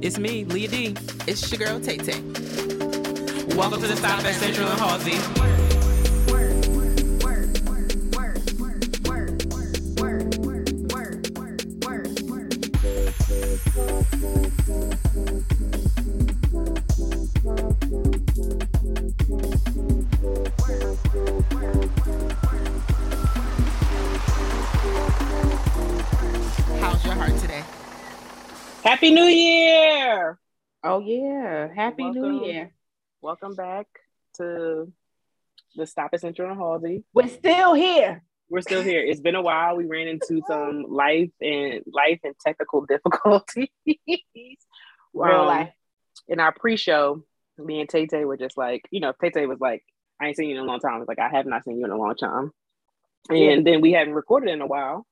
It's me, Leah D. It's your girl, Tay Tay. Welcome to the Stop at Central and Halsey. Oh yeah, happy New Year. Welcome back to the Stop at Central and Halsey. We're still here. We're still here. It's been a while. We ran into some life and life and technical difficulties. Real Um, life. In our pre-show, me and Tay Tay were just like, you know, Tay Tay was like, I ain't seen you in a long time. I was like, I have not seen you in a long time. And Yeah. then we hadn't recorded in a while,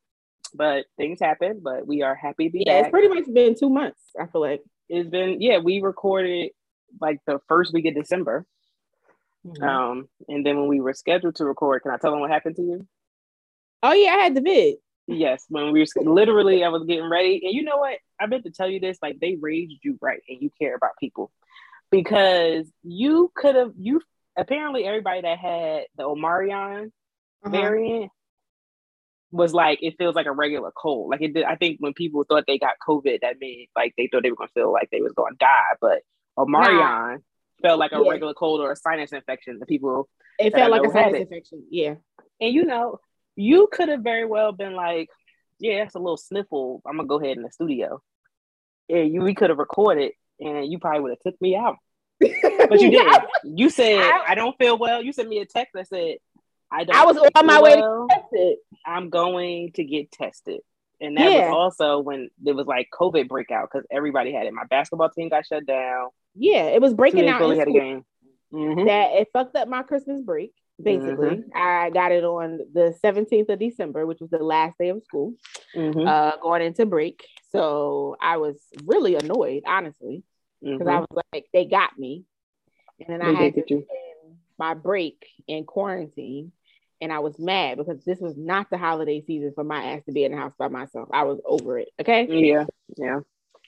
but things happened. But we are happy to be Yeah, back. it's pretty much been two months. I feel like. It's been yeah, we recorded like the first week of December. Mhm. Um, and then when we were scheduled to record, can I tell them what happened to you? oh yeah, I had the vid. Yes, when we were literally, I was getting ready, and you know what? I meant to tell you this: like they raised you right, and you care about people because you could have. You apparently everybody that had the Omarion Uh-huh. variant was like it feels like a regular cold. Like it did. I think when people thought they got COVID, that meant like they thought they were gonna feel like they was gonna die, but Omarion felt like a Yeah. regular cold or a sinus infection. The people It felt like a sinus infection. Yeah. And you know, you could have very well been like, yeah, that's a little sniffle. I'm gonna go ahead in the studio. Yeah, you we could have recorded and you probably would have took me out. But you didn't. You said I- I don't feel well. You sent me a text that said I don't I was on my way to well. test it. I'm going to get tested. And that Yeah. was also when there was like COVID breakout because everybody had it. My basketball team got shut down. Yeah, it was breaking out in had a game. Mhm. that it fucked up my Christmas break. Basically, I got it on the 17th of December, which was the last day of school, Mhm. uh, going into break. So I was really annoyed, honestly, because I Mhm. was like, they got me. And then I They had did to spend my break in quarantine. And I was mad because this was not the holiday season for my ass to be in the house by myself. I was over it. Okay. Yeah, yeah.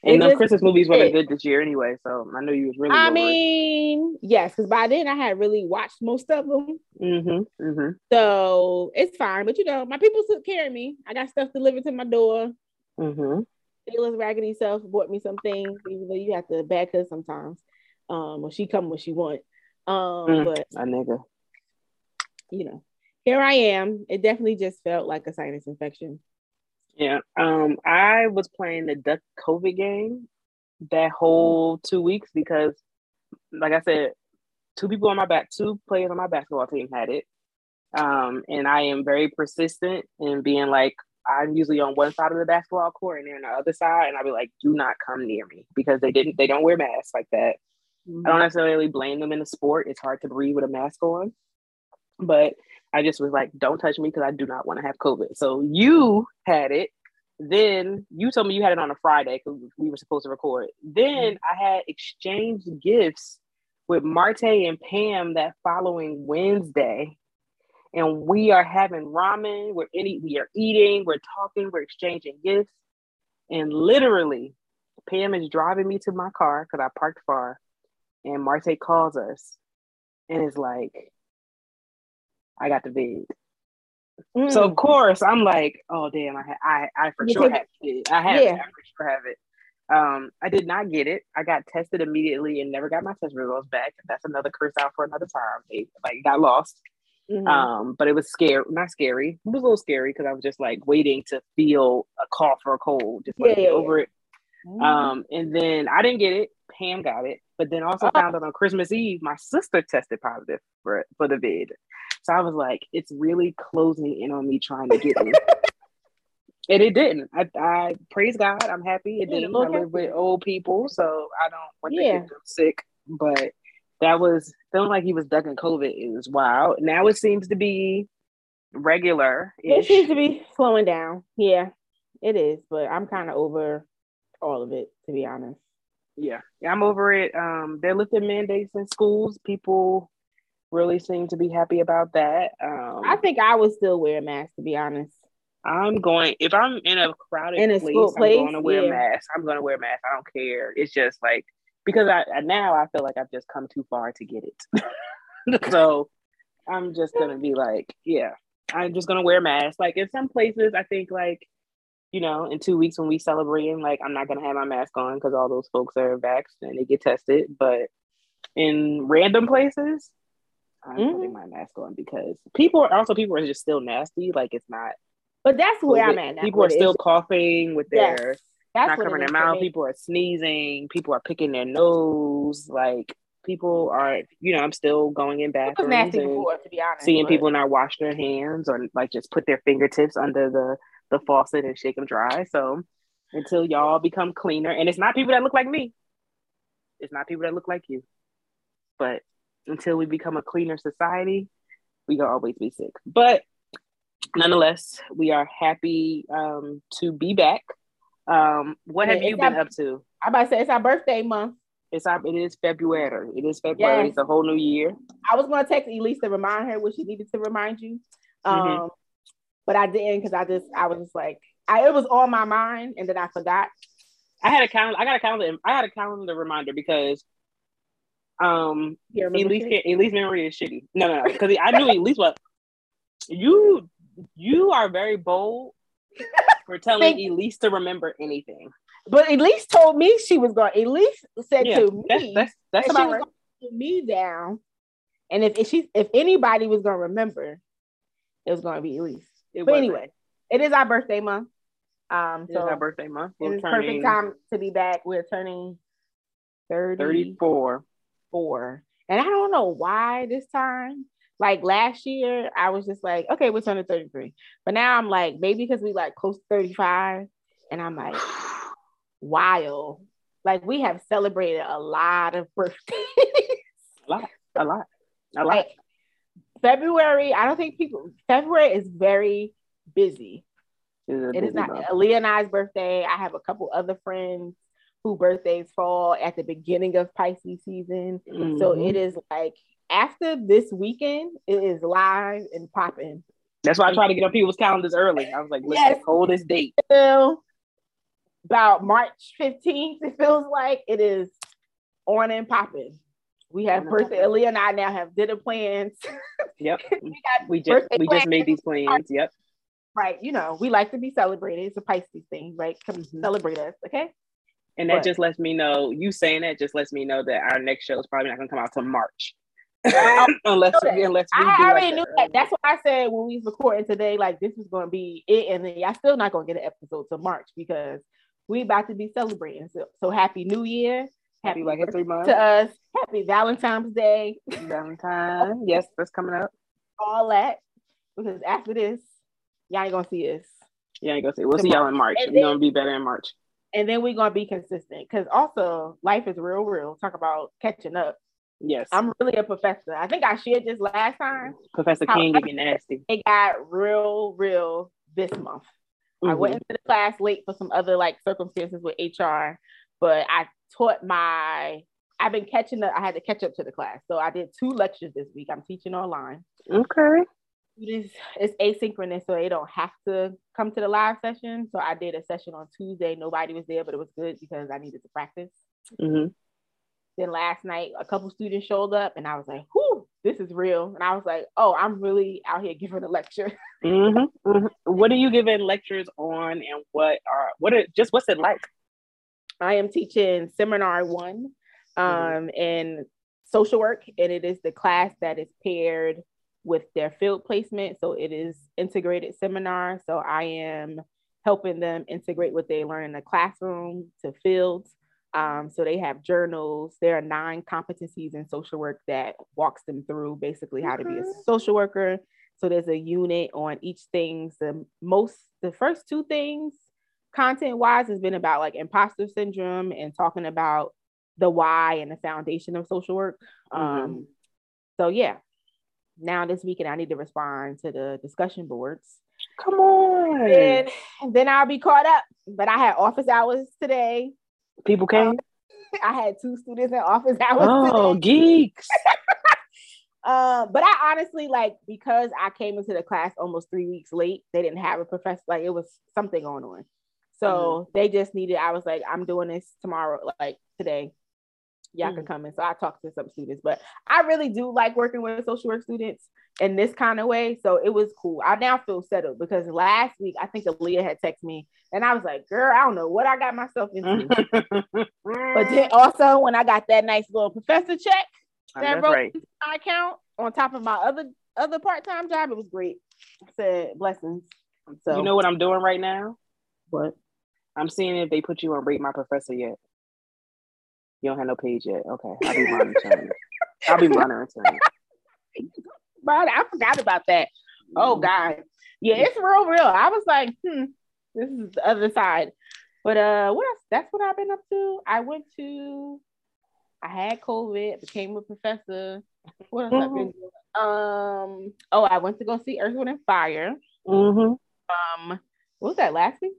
It And the Christmas movies weren't good this year anyway, so I know you was really. I mean, yes, because by then I had really watched most of them. mm-hmm, mm-hmm. So it's fine. But you know, my people took care of me. I got stuff delivered to my door. Mm-hmm. Shayla's raggedy self bought me some things, even though you have to back her sometimes. Um, when she come when she want. Um, Mm. but A nigga. you know, here I am. It definitely just felt like a sinus infection. Yeah. Um, I was playing the Duck COVID game that whole two weeks because, like I said, two people on my back, two players on my basketball team had it. Um, and I am very persistent in being like, I'm usually on one side of the basketball court and they're on the other side, and I'll be like, do not come near me because they didn't, they don't wear masks like that. I don't necessarily blame them in the sport. It's hard to breathe with a mask on. But I just was like, don't touch me because I do not want to have COVID. So you had it. Then you told me you had it on a Friday because we were supposed to record. Then mm-hmm. I had exchanged gifts with Marte and Pam that following Wednesday. And we are having ramen. We're any we are eating, we're talking, we're exchanging gifts. And literally, Pam is driving me to my car because I parked far and Marte calls us and is like, I got the vid. Mm. So of course I'm like, oh damn, I I I for You sure have it. I have it. I for sure have it. Um, I did not get it. I got tested immediately and never got my test results back. That's another curse out for another time. It like got lost. Mhm. Um, but it was scary, not scary. It was a little scary because I was just like waiting to feel a cough or a cold, just like Yeah, get yeah, over it. Mhm. Um, and then I didn't get it. Pam got it, but then also Oh. found out on Christmas Eve, my sister tested positive for for the vid. So I was like, it's really closing in on me trying to get it. and it didn't. I, I praise God. I'm happy it didn't. I live with old people, so I don't want to Yeah. get them sick. But that was feeling like he was ducking COVID. It was wild. Now it seems to be regular. It seems to be slowing down. Yeah, it is. But I'm kind of over all of it, to be honest. Yeah, yeah, I'm over it. Um, they're lifting mandates in schools. People really seem to be happy about that. Um, I think I would still wear a mask, to be honest. I'm going if I'm in a crowded In a place, school I'm going to wear yeah. a mask. I'm going to wear a mask. I don't care. It's just like because I I- now I feel like I've just come too far to get it. so I'm just gonna be like, yeah, I'm just gonna wear a mask. Like in some places, I think like you know, in two weeks when we celebrating, like I'm not gonna have my mask on because all those folks are vaxxed and they get tested. But in random places, I'm mm-hmm. putting my mask on because people are also people are just still nasty. Like it's not. But that's where I'm at now. People are still coughing with Yes, their That's not covering their mouth. People are sneezing. People are picking their nose. Like people are, you know, I'm still going in bathrooms nasty and before, to be honest. seeing but- people not wash their hands or like just put their fingertips under the the faucet and shake them dry. So until y'all become cleaner, and it's not people that look like me. It's not people that look like you. But until we become a cleaner society, we gonna always be sick. But nonetheless, we are happy um, to be back. Um, what Yeah, have you been our- up to? I'm about to say it's our birthday month. It's our, it is February. It is February. Yes. It's a whole new year. I was gonna text Elise to remind her what she needed to remind you. Um, Mhm. but I didn't because I just I was just like I it was on my mind and then I forgot. I had a calendar. I got a calendar. I had a calendar reminder because um Elise? Elise memory is shitty. No, no, no. Because I knew Elise was you. You are very bold for telling Thank- Elise to remember anything. But Elise told me she was going. Elise said Yeah, to me that's that's that's that about was right. me down, and if, if she if anybody was gonna remember, it was gonna be Elise. It But wasn't. anyway, it is our birthday month. Um, It is so our birthday month. it We're is turning perfect time to be back. We're turning 30, 34. Four. And I don't know why this time. Like last year, I was just like, okay, we're turning 33. But now I'm like, maybe because we like close to 35. And I'm like, wild. Like we have celebrated a lot of birthdays. A lot. A lot. A lot. like February, I don't think people February is very busy. It It is busy not month. Aaliyah and I's birthday. I have a couple other friends who birthdays fall at the beginning of Pisces season. So Mhm. it is like after this weekend, it is live and popping. That's why I try to get on people's calendars early. I was like, listen, Yes. hold this date. About March 15th, it feels like it is on and popping. We have On and birthday. And I now have dinner plans. Yep. we We just we just made these plans. Yep. right. You know, we like to be celebrated. It's a Pisces thing, right? Come Mhm. celebrate us, okay? And that But- just lets me know, you saying that just lets me know that our next show is probably not gonna come out till March. unless unless we do I like already the knew early- that. That's what I said when we was recording today. Like this is going to be it, and then y'all still not going to get an episode till March because we about to be celebrating. So, so happy New Year, happy happy Black History Month. to us, happy Valentine's Day, Valentine. Yes, that's coming up. all that. Because after this, y'all ain't gonna see us, Yeah, gonna see. We'll see y'all in March. We're gonna be better in March. And then we're gonna be consistent. Because also, life is real, real. Talk about catching up. Yes. I'm really a professor. I think I shared this last time. Professor King getting nasty. It got real, real this month. I went Mhm. into the class late for some other like circumstances with HR, but I taught my. I've been catching up. I had to catch up to the class, so I did two lectures this week. I'm teaching online. Okay. Is it's asynchronous, so they don't have to come to the live session. So I did a session on Tuesday. Nobody was there, but it was good because I needed to practice. hmm Then last night, a couple students showed up, and I was like, "Whoo, this is real." And I was like, "Oh, I'm really out here giving a lecture." hmm hmm What are you giving lectures on, and what are what are just what's it like? I am teaching seminar one um, in social work, and it is the class that is paired with their field placement. So it is integrated seminar. So I am helping them integrate what they learn in the classroom to fields. Um, so they have journals. There are nine competencies in social work that walks them through basically how to be a social worker. So there's a unit on each things. The most, the first two things content wise has been about like imposter syndrome and talking about the why and the foundation of social work. Mhm. Um, so yeah, now this weekend I need to respond to the discussion boards, Come on, and then I'll be caught up. But I had office hours today. people came. I had two students in office hours Oh, today. geeks! Um, but I honestly like because I came into the class almost three weeks late. They didn't have a professor. Like it was something going on. So Mm-hmm. they just needed. I was like, I'm doing this tomorrow, like today. Y'all Mm. can come in. So I talked to some students, but I really do like working with social work students in this kind of way. So it was cool. I now feel settled because last week I think Aaliyah had texted me and I was like, girl, I don't know what I got myself into. but then also when I got that nice little professor check that That's wrote right. my account on top of my other other part-time job, it was great. I said blessings. So You know what I'm doing right now? what? I'm seeing if they put you on Rate My Professor yet. You don't have no page yet. Okay, I'll be monitoring. I'll be monitoring. But I forgot about that. Oh Mm-hmm. God. Yeah, it's real, real. I was like, hmm, this is the other side. But uh what else? That's what I've been up to. I went to I had COVID, became a professor. What else I've been doing? Um, oh, I went to go see Earth, Wind, and Fire. Mm-hmm. Um, what was that last week?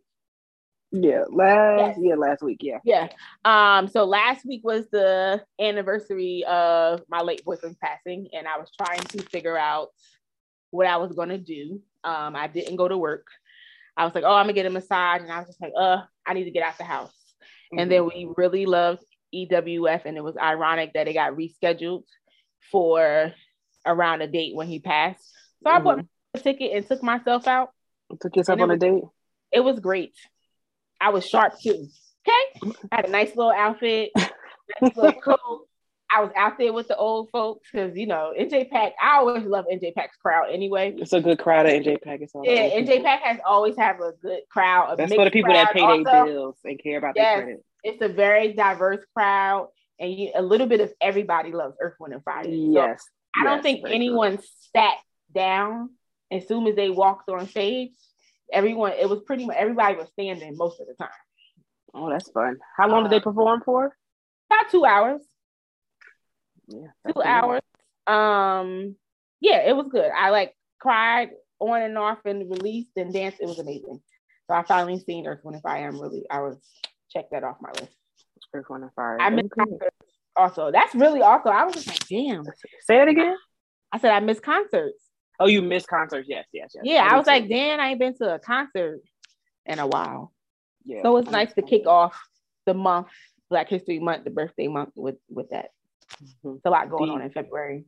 Yeah, last Yes. yeah last week. Yeah. Yeah. Um, so last week was the anniversary of my late boyfriend's passing, and I was trying to figure out what I was gonna do. Um, I didn't go to work. I was like, oh, I'm gonna get a massage, and I was just like, uh, I need to get out the house. And then we really loved EWF, and it was ironic that it got rescheduled for around a date when he passed. So I bought a ticket and took myself out. took yourself on a date. It was great. I was sharp too. Okay. I had a nice little outfit, nice little coat. I was out there with the old folks because you know NJPAC. I always love NJPAC's crowd anyway. It's a good crowd at NJ Pack. It's all Yeah, NJ people. Pack has always have a good crowd. A That's for the people that pay their bills and care about Yes. their credit. It's a very diverse crowd, and you, a little bit of everybody loves Earth, Wind, and Fire. So Yes. I don't think very true. anyone sat down as soon as they walked on stage. Everyone, it was pretty much everybody was standing most of the time. Oh, that's fun. How long did they Uh, perform for? About two hours. Yeah, two hours. Um, yeah, it was good. I like cried on and off and released and danced. It was amazing. So I finally seen Earth, Wind, and Fire. I'm really, I was check that off my list. Earth, Wind, and Fire. I miss Okay. concerts also. That's really also. I was just like, damn. Say it again. I said I miss concerts. Oh, you missed concerts. Yes, yes, yes. Yeah, I did was like, Dan, I ain't been to a concert in a while. yeah. So it's nice to kick off the month, Black History Month, the birthday month with with that. Mhm. It's a lot going Do on in February.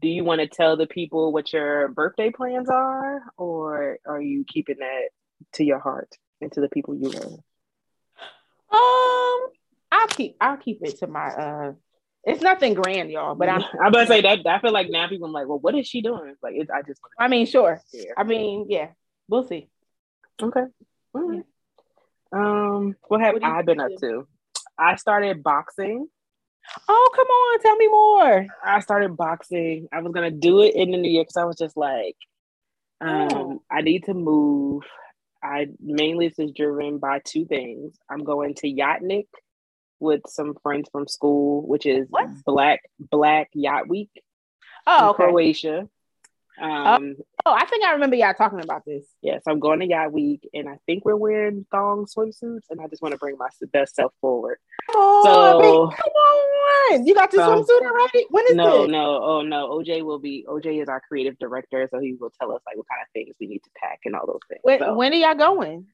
Do you want to tell the people what your birthday plans are, or are you keeping that to your heart and to the people you love? Um, I'll keep I'll keep it to my uh. It's nothing grand, y'all, but I'm. I'm about to say that. I feel like now people are like, well, what is she doing? Like, it, I just I mean, sure. hear. I mean, yeah, we'll see. Okay. All right. Um, what have What I been up to? I started boxing. Oh, come on, tell me more. I started boxing. I was gonna do it in the new year because I was just like, um, Oh. I need to move. I mainly this is driven by two things. I'm going to Yacht Week with some friends from school, which is What? Black Black Yacht Week Oh, okay. Croatia. Um, Oh, I think I remember y'all talking about this. yes, I'm going to Yacht Week, and I think we're wearing thong swimsuits, and I just want to bring my best self forward. Come on, So- babe, come on. You got your Um, swimsuit already? When is it? no, this? no, oh no. OJ will be OJ is our creative director, so he will tell us like what kind of things we need to pack and all those things. When, So, when are y'all going?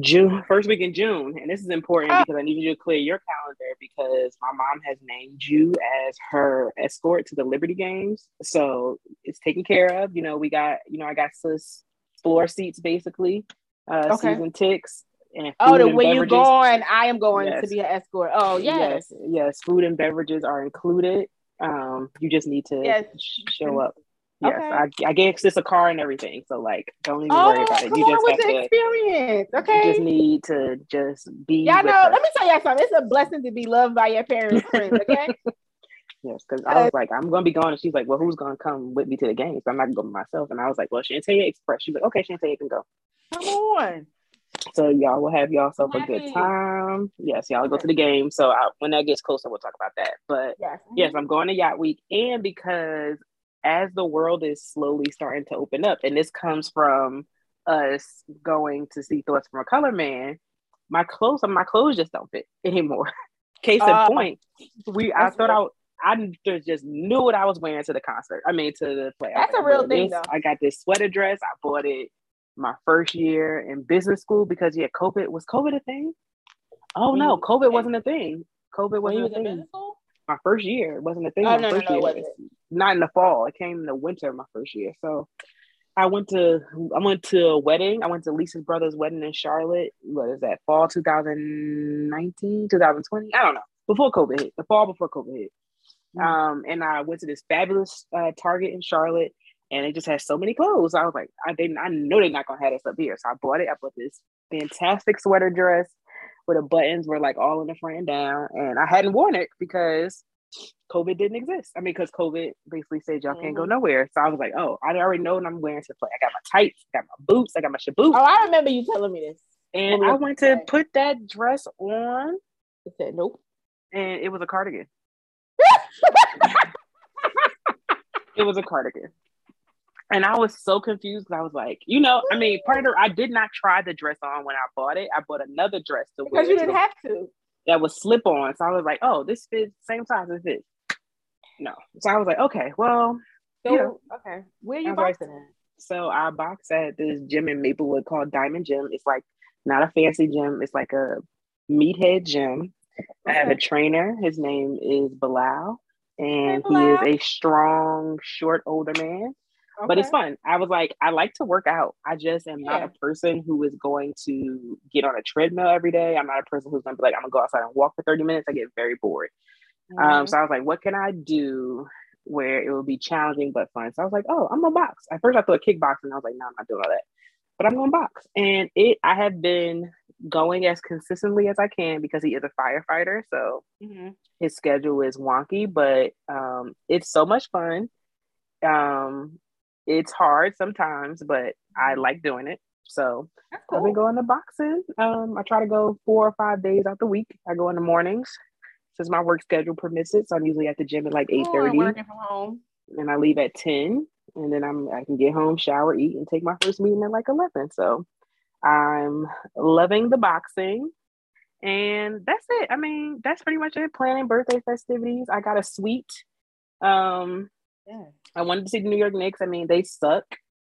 June first week in June, and this is important Oh. because I need you to clear your calendar because my mom has named you as her escort to the Liberty Games, so it's taken care of. You know, we got you know I got sis floor seats basically, uh, Okay. season ticks, and Oh, the and when you beverages. going, I am going to be an escort. Oh, yes. yes, yes, food and beverages are included. Um, you just need to Yes. sh- show up. Yes, Okay. I, I gave sis a car and everything, so like, don't even Oh, worry about it. You just have to. experience. You Okay. just need to just be. Y'all know, her. let me tell y'all something. It's a blessing to be loved by your parents' friends, okay? Yes, because I uh, was like, I'm gonna be going, and she's like, Well, who's gonna come with me to the game? So I'm not gonna go by myself. And I was like, Well, Shantae Express. She's like, Okay, Shantae you can go. Come on. So y'all will have yourself a good time. Yes, y'all go to the game. So I, when that gets closer, we'll talk about that. But Yes. yes, mm-hmm. I'm going to Yacht Week, and because as the world is slowly starting to open up, and this comes from us going to see Thoughts from a Color Man, my clothes, my clothes just don't fit anymore. Case in Oh. point, we I thought. I I just- knew what I was wearing to the concert. I mean, to the play. That's a real thing, this. though. I got this sweater dress. I bought it my first year in business school because yeah, COVID was COVID a thing. Oh no, COVID wasn't a thing. COVID wasn't was a in thing. My first year it wasn't a thing. Oh, no, no, no. Not in the fall. It came in the winter. My first year. So I went to I went to a wedding. I went to Lisa's brother's wedding in Charlotte. What is that? Fall 2019, 2020? I don't know. Before COVID hit. The fall before COVID hit. Mhm. Um, and I went to this fabulous uh, Target in Charlotte, and it just has so many clothes. I was like, I didn't, I know they're not gonna have this up here, so I bought it. I bought this fantastic sweater dress where the buttons were like all in the front and down, and I hadn't worn it because COVID didn't exist. I mean, because COVID basically said y'all can't go Mhm. nowhere. So I was like, oh, I already know what I'm wearing to play. I got my tights, I got my boots, I got my shaboot, Oh, I remember you telling me this. and I went to put that dress on, I said, nope. and it was a cardigan. it was a cardigan. And I was so confused because I was like, you know, I mean, part of the, I did not try the dress on when I bought it. I bought another dress to wear Because you didn't have to. That was slip on. So I was like, oh, this fits same size as this. No. So I was like, okay, well, So, Yeah. okay. Where you was like, at? so I box at this gym in Maplewood called Diamond Gym. It's like not a fancy gym. It's like a meathead gym. I have a trainer. His name is Bilal, and he Bilal. is a strong, short, older man. But it's fun. I was like, I like to work out. I just am not a person who is going to get on a treadmill every day. I'm not a person who's gonna be like, I'm gonna go outside and walk for 30 minutes. I get very bored. Um, Mhm. so I was like, what can I do where it will be challenging but fun? So I was like, oh, I'm gonna box. At first I thought kickboxing. I was like, no, I'm not doing all that. But I'm gonna box. And it I have been going as consistently as I can because he is a firefighter. So Mhm. his schedule is wonky, but um, it's so much fun. Um, it's hard sometimes, but I like doing it. So That's I've been going to boxing. Um, I try to go four or five days out the week. I go in the mornings since my work schedule permits it. So I'm usually at the gym at like eight thirty, Working from home. and I leave at ten, and then I'm I can get home, shower, eat, and take my first meeting at like eleven. So I'm loving the boxing. And that's it. I mean, that's pretty much it. Planning birthday festivities. I got a suite. Um, Yeah. I wanted to see the New York Knicks. I mean, they suck.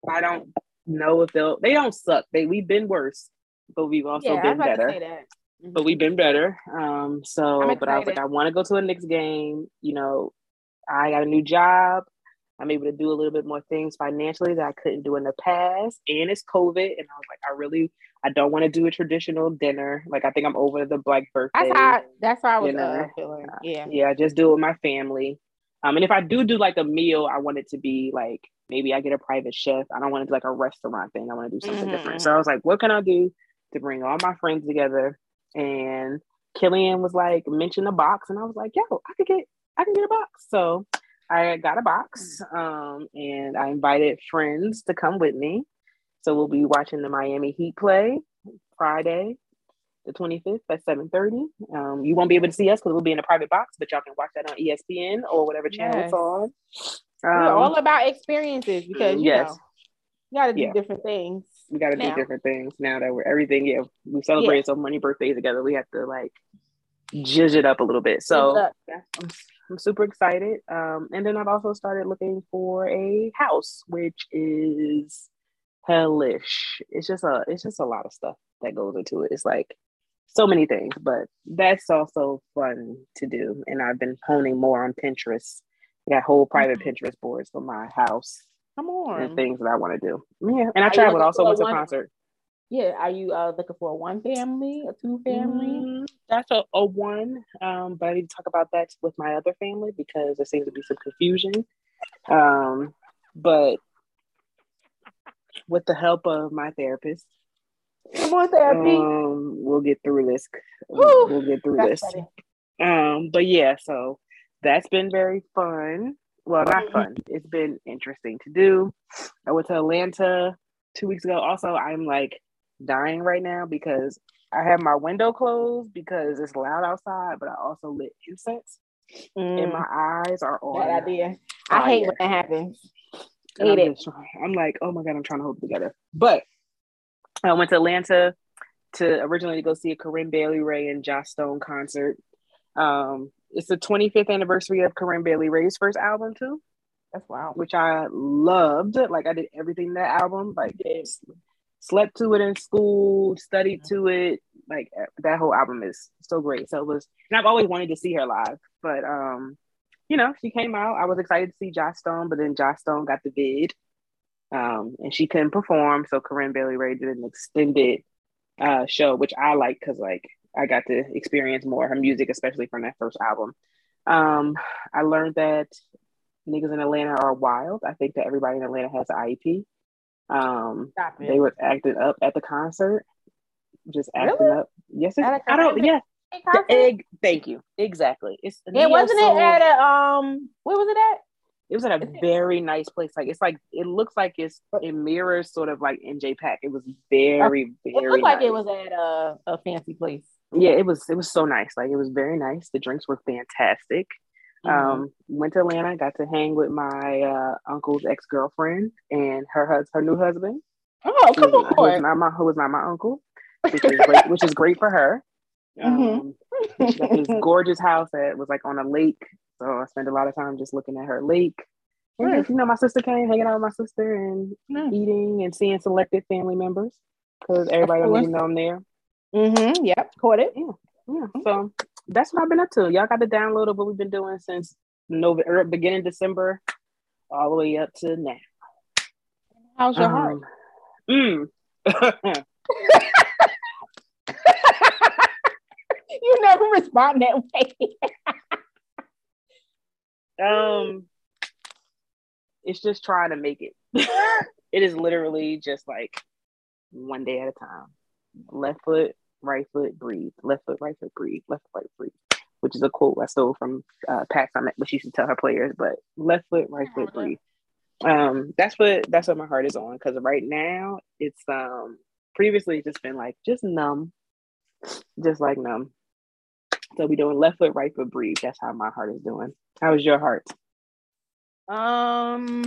I don't know if they'll. They don't suck. They we've been worse, but we've also yeah, been better that. but we've been better. Um, so, but I was like. I want to go to a Knicks game. You know, I got a new job. I'm able to do a little bit more things financially that I couldn't do in the past, and it's COVID. And I was like, I really, I don't want to do a traditional dinner. Like, I think I'm over the black birthday. That's how that's how I was uh, feeling. Yeah. yeah, just do it with my family. Um, and if I do do like a meal, I want it to be like maybe I get a private chef. I don't want to be like a restaurant thing. I want to do something Mhm, different. So I was like, what can I do to bring all my friends together? And Killian was like, mention a box, and I was like, yo, I could get, I can get a box. So I got a box, um, and I invited friends to come with me. So we'll be watching the Miami Heat play Friday, the 25th at 7:30. Um, you won't be able to see us because we'll be in a private box, but y'all can watch that on ESPN or whatever channel it's Yes. on. We're Um, all about experiences because you yes. know you gotta do Yeah. different things. we got to do different things now that we're everything. Yeah, we celebrated so many birthdays together. We have to like jizz it up a little bit. So I'm, I'm super excited. Um, and then I've also started looking for a house, which is hellish. It's just a it's just a lot of stuff that goes into it. It's like so many things, but that's also fun to do. And I've been honing more on Pinterest. I got whole private Pinterest boards for my house come on. and things that I want to do. Yeah, and I you traveled. Also went to a one- concert. Yeah, are you uh looking for a one family, a two family? Mm, that's a, a one. Um, but I need to talk about that with my other family because there seems to be some confusion. Um, but with the help of my therapist, Come on, therapy. um, we'll get through this. Whew, we'll get through That's this. funny. Um, but yeah, so that's been very fun. Well, not Mhm. fun. It's been interesting to do. I went to Atlanta two weeks ago. Also, I'm like dying right now because I have my window closed because it's loud outside, but I also lit incense and Mm, my eyes are on. bad idea. I hate when that happens. And Hate I'm, it. just I'm like, oh my god, I'm trying to hold it together. But I went to Atlanta to originally to go see a Corinne Bailey Rae and Joss Stone concert. Um, it's the 25th anniversary of Corinne Bailey Rae's first album too, That's wild. which I loved. Like I did everything in that album. Like slept to it in school, studied to it. Like that whole album is so great. So it was, and I've always wanted to see her live, but um, you know, she came out. I was excited to see Joss Stone, but then Joss Stone got the vid, um, and she couldn't perform. So Corinne Bailey Rae did an extended uh show, which I like because like I got to experience more her music, especially from that first album. Um, I learned that niggas in Atlanta are wild. I think that everybody in Atlanta has an IEP. Um, they were acting up at the concert, just acting Really? up. Yes, it, I don't. Yeah, the egg. Thank you. Exactly. It's Yeah, wasn't neo-soul. it at a um? Where was it at? It was at a very nice place. Like it's like it looks like it's it mirrors sort of like NJPAC. It was very very. It looked like it was at a, a fancy place. Yeah, it was. It was so nice. Like it was very nice. The drinks were fantastic. Mm-hmm. Um, went to Atlanta. Got to hang with my uh, uncle's ex girlfriend and her hus- her new husband. Oh, come was, who was on. not my who was not my uncle, which is great. which is great for her. Um, she got this gorgeous house that was like on a lake. So I spent a lot of time just looking at her lake. And Nice. just, you know, my sister came hanging out with my sister and eating and seeing selected family members because everybody don't even know I'm there. Mm-hmm. Yep, caught it. Yeah, yeah. so that's what I've been up to. Y'all got the download of what we've been doing since November, beginning December, all the way up to now. How's your heart? Um, mm. you never respond that way. um, it's just trying to make it. it is literally just like one day at a time. Left foot, right foot, breathe. Left foot, right foot, breathe. Left foot, right foot, breathe. Which is a quote I stole from uh, Pat Summitt, but she used to tell her players. But left foot, right foot, breathe. Um, that's what that's what my heart is on because right now it's um previously it's just been like just numb, just like numb. So we doing left foot, right foot, breathe. That's how my heart is doing. How is your heart? Um,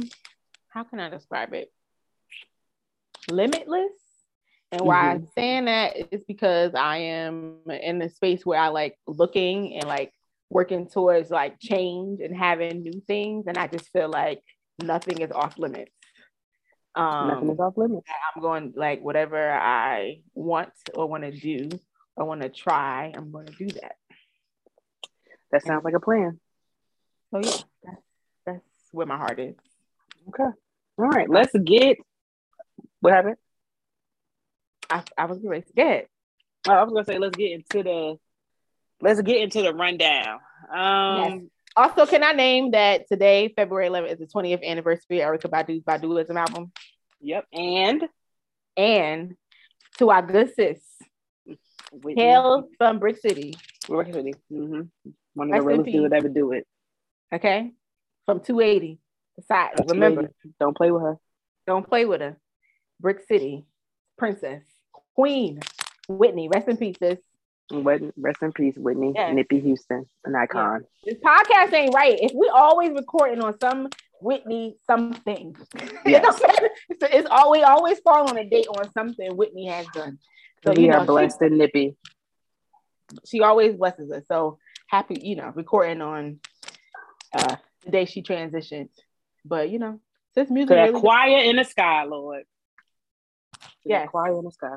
how can I describe it? Limitless. And why I'm saying that is because I am in the space where I like looking and like working towards like change and having new things. And I just feel like nothing is off limits. Um, Nothing Um, is off limits. I'm going like whatever I want or want to do or want to try, I'm going to do that. That sounds like a plan. So yeah, that's, that's where my heart is. Okay. All right. Let's get what happened? I, I was going to get Oh, I was gonna say let's get into the let's get into the rundown. Um Also, can I name that today, February 11th, is the 20th anniversary of Erykah Badu's Baduizm album? yep. And And to our good sis, Whitney, hail from Brick City, Brick City. hmm One of Rest the realest peace. that ever do it. Okay? From 280. Side. Remember, don't play with her. don't play with her. Brick City, Princess, Queen, Whitney, rest in peace, sis. Rest in peace, Whitney Yes. Nippy Houston, an icon. This podcast ain't right. If we always recording on some Whitney something, you know what it's, it's always always fall on a date on something Whitney has done. So we you are know, she- blessed and Nippy. she always blesses us. So happy, you know, recording on uh the day she transitioned. But you know, this music really choir in the sky, Lord. That choir in the sky.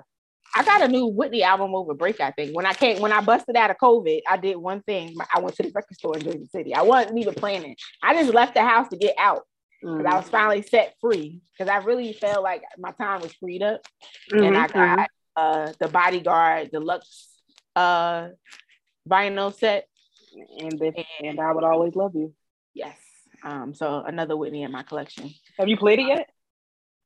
I got a new Whitney album over break, I think. When I came when I busted out of COVID, I did one thing. I went to the record store in Jersey City. I wasn't even planning. I just left the house to get out because I Mhm. was finally set free. Because I really felt like my time was freed up. Mhm, And I got uh the bodyguard deluxe uh vinyl set. and, and I would always love you. Yes. Um, so another Whitney in my collection. Have you played it yet?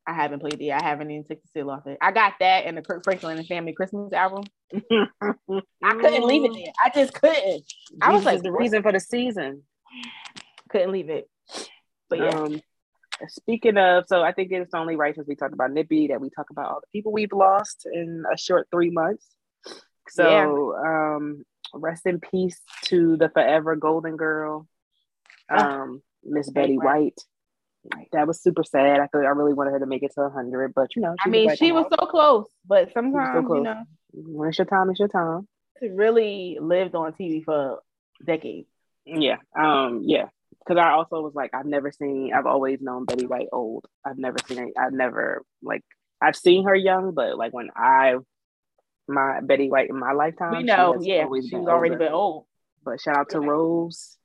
I haven't played it. yet. I haven't even took the seal off it. I got that and the Kirk Franklin and Family Christmas album. I couldn't leave it there. I just couldn't. I was like, the reason for the season. Couldn't leave it. But yeah, Um, speaking of, so I think it's only right since we talked about Nippy that we talk about all the people we've lost in a short three months. So, um, rest in peace to the forever golden girl. Um, Miss Betty White. White. That was super sad. I thought I really wanted her to make it to hundred, but you know, I mean, like, she was so close, but so sometimes you know, when it's your time, it's your time. it really lived on TV for decades. Yeah. Um. Yeah. Because I also was like, I've never seen. I've always known Betty White old. I've never seen. I've never like. I've seen her young, but like when I my Betty White in my lifetime, We know, yeah, she's already older. been old. But shout out to Rose.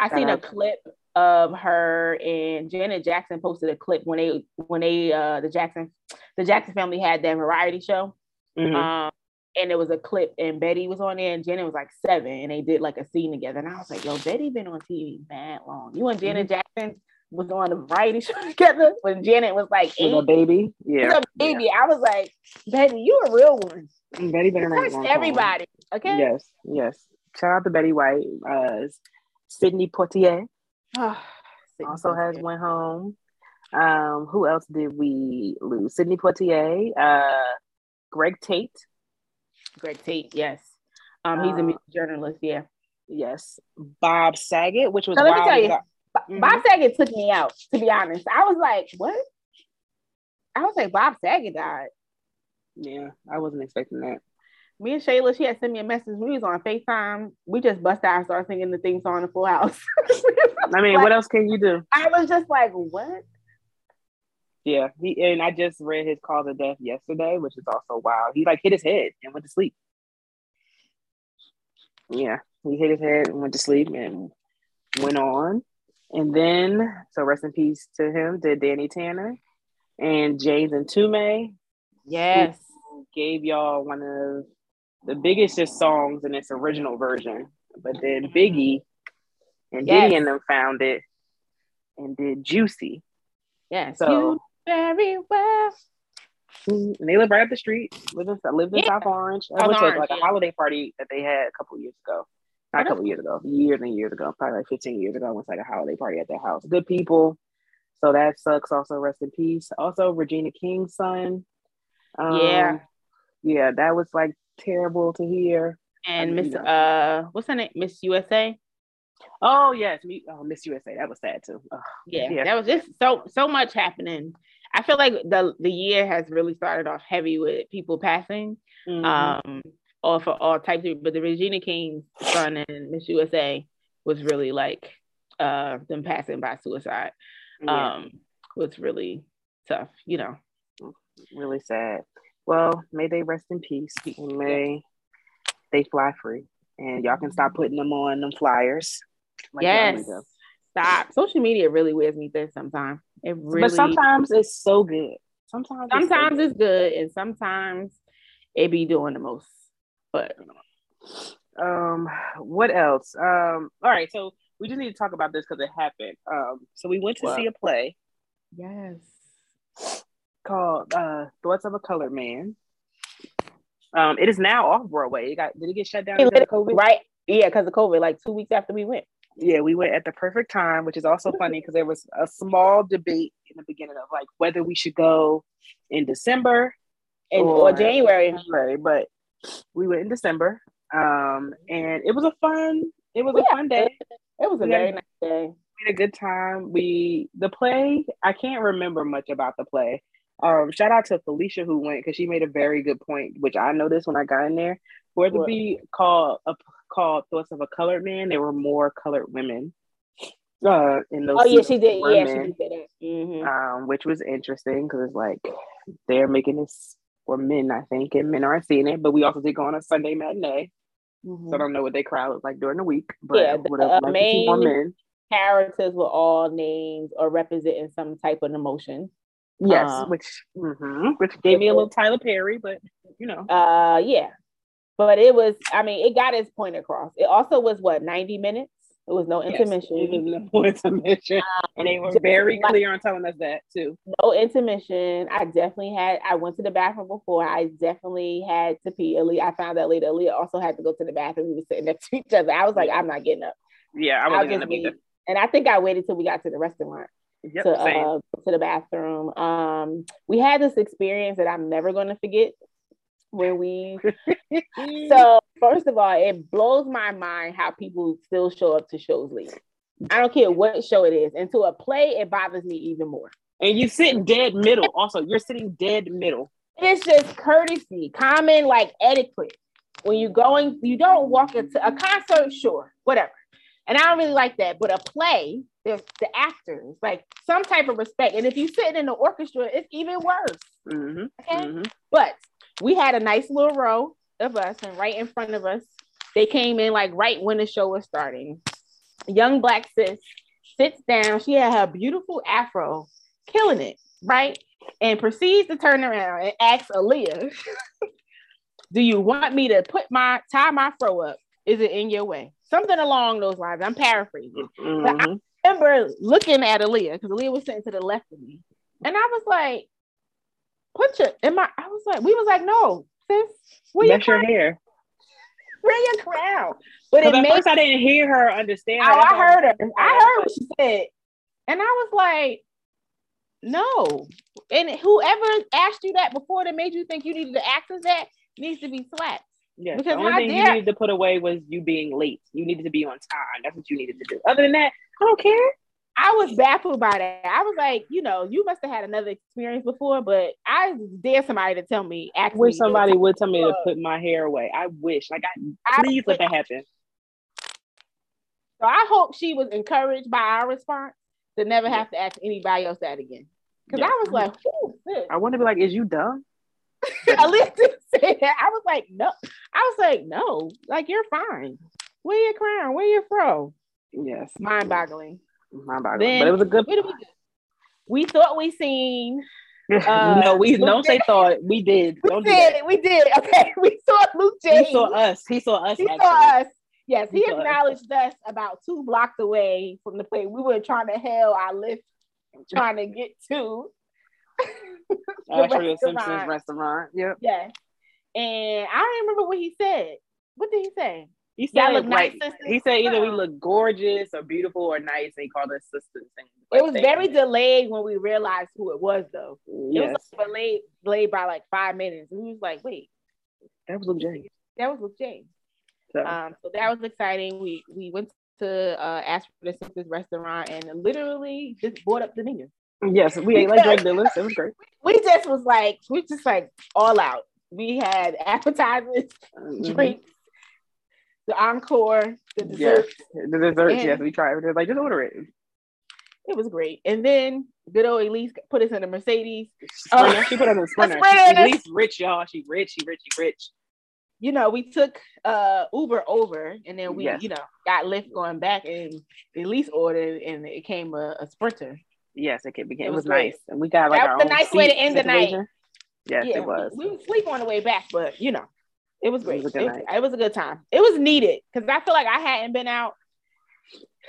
I seen a clip of her and Janet Jackson posted a clip when they when they uh the Jackson the Jackson family had that variety show. Mhm. Um and there was a clip and Betty was on there and Janet was like seven and they did like a scene together. And I was like, yo, Betty been on TV bad long. You and Janet Jackson was on a variety show together when Janet was like With a baby. Yeah. a baby. I was like, Betty, you a real one. Yeah. Betty been around long time. everybody. Okay. Yes. Yes. Shout out to Betty White. Uh, Sidney Poitier also has went home. Um, who else did we lose? Sidney Poitier, uh, Greg Tate, Greg Tate, yes. Um, he's a Uh, music journalist, yeah. yes, Bob Saget, which was So let me tell you, Mhm. Bob Saget took me out, to be honest. I was like, what? I was like, Bob Saget died. Yeah, I wasn't expecting that. Me and Shayla, she had sent me a message. We was on FaceTime. We just bust out and started singing the theme song in the Full House. I mean, what else can you do? I was just like, what? Yeah, he and I just read his cause of death yesterday, which is also wild. He like hit his head and went to sleep. Yeah, he hit his head and went to sleep and went on. And then, so rest in peace to him, to Danny Tanner and James Mtume Yes. gave y'all one of the biggest just songs in its original version. But then Biggie and Yes. Diddy and them found it and did Juicy. Yes. So- you very well. And they live right up the street. Live in, lived in Yeah. South Orange. I went to like a holiday party that they had a couple years ago. Not a couple years ago, years and years ago, probably like 15 years ago. I went to like a holiday party at their house. Good people. So that sucks. Also, rest in peace. Also, Regina King's son. Um, Yeah. Yeah, that was like terrible to hear. And Miss know. uh what's her name? Miss USA. Oh, yes. Me, oh, Miss USA. That was sad too. Ugh. Yeah, Yeah. that was just so so much happening. I feel like the the year has really started off heavy with people passing. Mhm. um, or for all types of, but the Regina King's son and Miss USA was really like uh them passing by suicide. Yeah, Um, was really tough, you know. really sad. Well, may they rest in peace. And may they fly free. And y'all can stop putting them on them flyers. like yes, stop. Social media really wears me thin sometimes. It really. But sometimes it's so good. Sometimes it's so sometimes good. it's good, and sometimes it be doing the most. But um what else? Um all right, so we just need to talk about this because it happened. Um so we went to What? see a play yes, called uh Thoughts of a Colored Man. Um it is now off Broadway. It got did it get shut down because of COVID? right? Yeah, because of COVID. Like two weeks after we went. Yeah, we went at the perfect time, which is also funny because there was a small debate in the beginning of like whether we should go in December In, Or- or January. January, but we went in December. Um, and it was a fun, it was We a fun day. It was a We had- very nice day. We had a good time. We the play, I can't remember much about the play. Um, shout out to Felicia who went because she made a very good point, which I noticed when I got in there. For it to be called a called Thoughts of a Colored Man, there were more colored women. Uh, in those Oh yeah, she did. Yeah, she did say that. Mhm. um, which was interesting because it's like they're making this for men, I think, and men aren't seeing it. But we also did go on a Sunday matinee, so I don't know what they crowd was like during the week. But Yeah, the, uh, liked to see more main- men. Characters were all named or representing some type of emotion. Yes, um, which mhm, which gave me a little Tyler Perry, but you know, Uh, yeah, but it was. I mean, it got its point across. It also was what ninety minutes. It was no yes, intermission. it was no intermission, and they were very like- clear on telling us that too. no intermission. I definitely had. I went to the bathroom before. I definitely had to pee. Aaliyah, I found out later. Aaliyah also had to go to the bathroom. We were sitting next to each other. I was like, I'm not getting up. Yeah, I wasn't just gonna be be. there. And I think I waited till we got to the restaurant. Yep, to uh, to the bathroom. Um, we had this experience that I'm never going to forget Where we. so first of all, it blows my mind how people still show up to shows late. I don't care what show it is, and to a play, it bothers me even more. and you sit dead middle. Also, you're sitting dead middle. It's just courtesy, common like etiquette. When you're going, you don't walk into a concert, sure, whatever. And I don't really like that. But a play, there's the actors, like some type of respect. And if you sit in the orchestra, it's even worse. Mm-hmm. Okay. Mm-hmm. But we had a nice little row of us, and right in front of us, they came in like right when the show was starting. A young black sis sits down. She had her beautiful afro, killing it, right? And proceeds to turn around and asks Aaliyah, Do you want me to put my tie my fro up? Is it in your way? Something along those lines. I'm paraphrasing. Mm-hmm. I remember looking at Aaliyah because Aaliyah was sitting to the left of me. And I was like, put your in my I was like, we was like, no, sis, where your That's your hair. Where your crown? But it at made first, I didn't hear her understand. Oh, I heard her. I heard what she said. And I was like, no. And whoever asked you that before that made you think you needed to us that needs to be slapped. Yes, Because the only thing you needed to put away was you being late. You needed to be on time. That's what you needed to do. Other than that, I don't care. I was baffled by that. I was like, you know, you must have had another experience before, but I dare somebody to tell me. I wish me somebody would tell me to put my hair away. I wish. Like, I I please let that happen. So I hope she was encouraged by our response to never have to ask anybody else that again. Because Yeah. I was like, who? I want to be like, is you dumb? At least didn't say that. I was like, no. I was like, no, like you're fine. Where your crown, Where your fro. Yes, Mind boggling. bad. Then- But it was a good. We do? We thought we seen. uh, no, we Luke don't say thought. We did. We Don't did. that. We did. Okay. We saw Luke James. He saw us. He saw us. He actually. saw us. Yes, He he saw us. acknowledged us about two blocks away from the place. We were trying to hail our lift, trying to get to. The Actually, a Simpsons restaurant. restaurant. Yep. Yes. And I don't remember what he said. What did he say? He said look nice, like, sisters. he said either we look gorgeous or beautiful or nice, and he called us sisters. And It was very thank delayed when we realized who it was, though. It was like delayed, delayed by like five minutes. And we was like, wait, that was Luke James. that was with James. So, Um, so that was exciting. We we went to uh, ask for the Simpsons restaurant and literally just bought up the menu. Yes, we ate like drug dealers. It was great. We just was like, we just like all out. We had appetizers, Mhm. drinks, the encore, the Yes, dessert. the desserts. And- yes, we tried. Were like, just order it. It was great. And then good old Elise put us in a Mercedes. Sprinter. she put us in a sprinter. Sprinter. At rich, y'all. She rich. She rich. She rich. You know, we took uh Uber over and then we, Yes. you know, got Lyft going back and Elise ordered and it came a, a sprinter. Yes, it, became, It it was was, nice, and we got like That our was a own nice way to end the night. Yes, yeah, it was. We, we would sleep on the way back, but you know, it was It great. was It a was, good it was a good time. It was needed because I feel like I hadn't been out.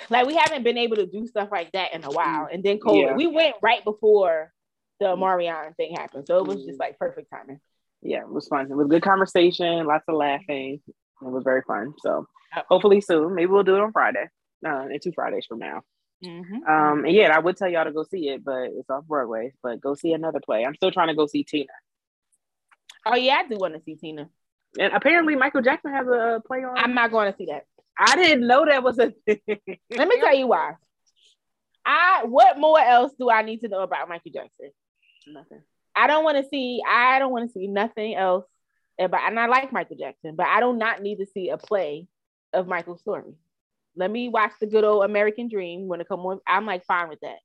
Like we haven't been able to do stuff like that in a while, and then COVID. Yeah. We went right before the Marion thing happened, so it was just like perfect timing. yeah, it was fun. It was good conversation, lots of laughing. It was very fun. So hopefully soon. Maybe we'll do it on Friday. Uh, in two Fridays from now. Mhm. Um, and yeah, I would tell y'all to go see it, but it's off Broadway. But go see another play. I'm still trying to go see Tina. Oh yeah, I do want to see Tina. And apparently Michael Jackson has a play on. I'm not going to see that. I didn't know that was a thing. Let me tell you why. I what more else do I need to know about Michael Jackson? Nothing. I don't want to see. I don't want to see nothing else about. And I like Michael Jackson, but I do not need to see a play of Michael's story. Let me watch the good old American Dream when it come on. I'm like fine with that.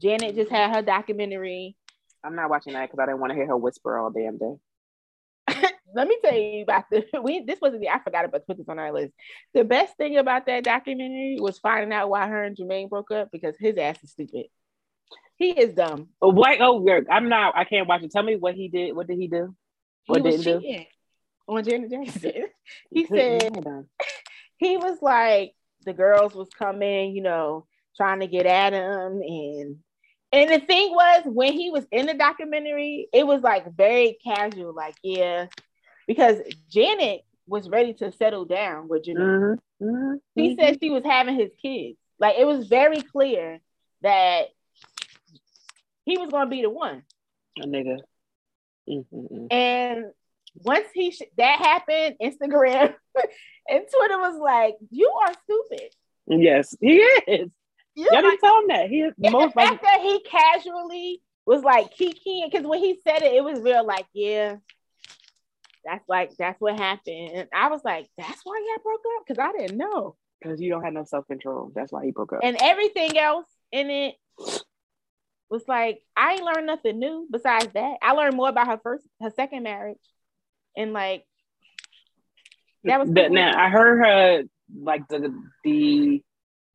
Janet just had her documentary. I'm not watching that because I didn't want to hear her whisper all damn day. Let me tell you about the we. This wasn't the. I forgot about to put this on our list. The best thing about that documentary was finding out why her and Jermaine broke up because his ass is stupid. He is dumb. Oh, what? Oh, weird. I'm not. I can't watch it. Tell me what he did. What did he do? He What was didn't do? cheating on Janet Jackson. He said he was like the girls was coming, you know, trying to get at him and and the thing was when he was in the documentary, it was like very casual, like yeah, because Janet was ready to settle down with Jermaine. Mhm, He mhm. said she was having his kids. Like it was very clear that he was gonna be the one. a nigga. Mm, mm, mm. And once he sh- that happened, Instagram and Twitter was like, "You are stupid." Yes, he is. You Y'all didn't tell him that. He is most the like fact that he casually was like kikiing, because when he said it, it was real like, yeah, that's like that's what happened. And I was like, that's why y'all broke up? Because I didn't know. Because you don't have no self control. That's why he broke up. and everything else in it was like I ain't learned nothing new besides that. I learned more about her first, her second marriage, and like that was cool. now I heard her like the the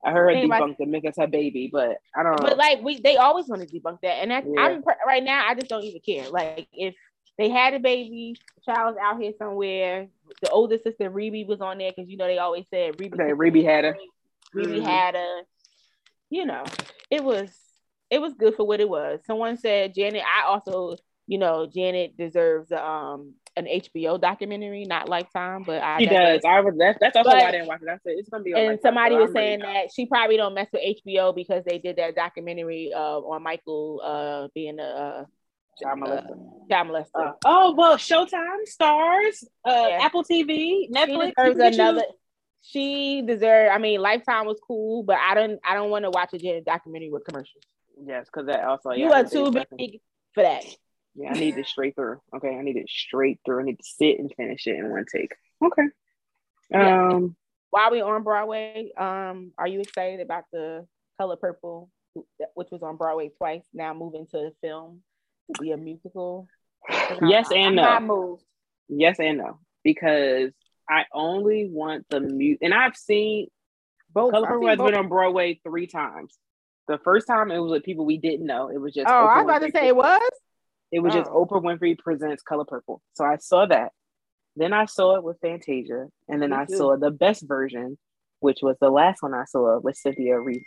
I heard her debunk the Mika's her baby, but I don't know. But like we, they always want to debunk that, and that's, Yeah. I'm right now. I just don't even care. Like if they had a baby, the child's out here somewhere. The older sister Rebbie was on there because you know they always said Rebbie. Okay, Rebbie had her. Rebbie Mhm. had her. You know, it was it was good for what it was. Someone said Janet. I also, you know, Janet deserves um an HBO documentary, not Lifetime, but I She does. I was that's that's also But- why I didn't watch it. I said it's gonna be and like, somebody so was I'm saying that she probably don't mess with HBO because they did that documentary uh, on Michael uh, being a uh, Child molester. child molester. Uh, oh well, Showtime, Starz, uh, Yeah. Apple TV, Netflix. you deserves another. She deserved. I mean, Lifetime was cool, but I don't. I don't want to watch a Janet documentary with commercials. Yes, because that also. Yeah, you are too big for that. Yeah, I need it straight through. Okay, I need it straight through. I need to sit and finish it in one take. Okay. Yeah. Um. While we on Broadway, um, are you excited about the Color Purple, which was on Broadway twice, now moving to film to be a musical? 'Cause I'm- Yes and I'm no. moved. Yes and no, because I only want the music, and I've seen Both. Color I've Purple has both. been on Broadway three times. The first time it was with people we didn't know. It was just Oh, I was about to say it was. It was just Oh. Oprah Winfrey presents Color Purple. So I saw that. Then I saw it with Fantasia, and then Me I too. saw the best version, which was the last one I saw with Cynthia Erivo.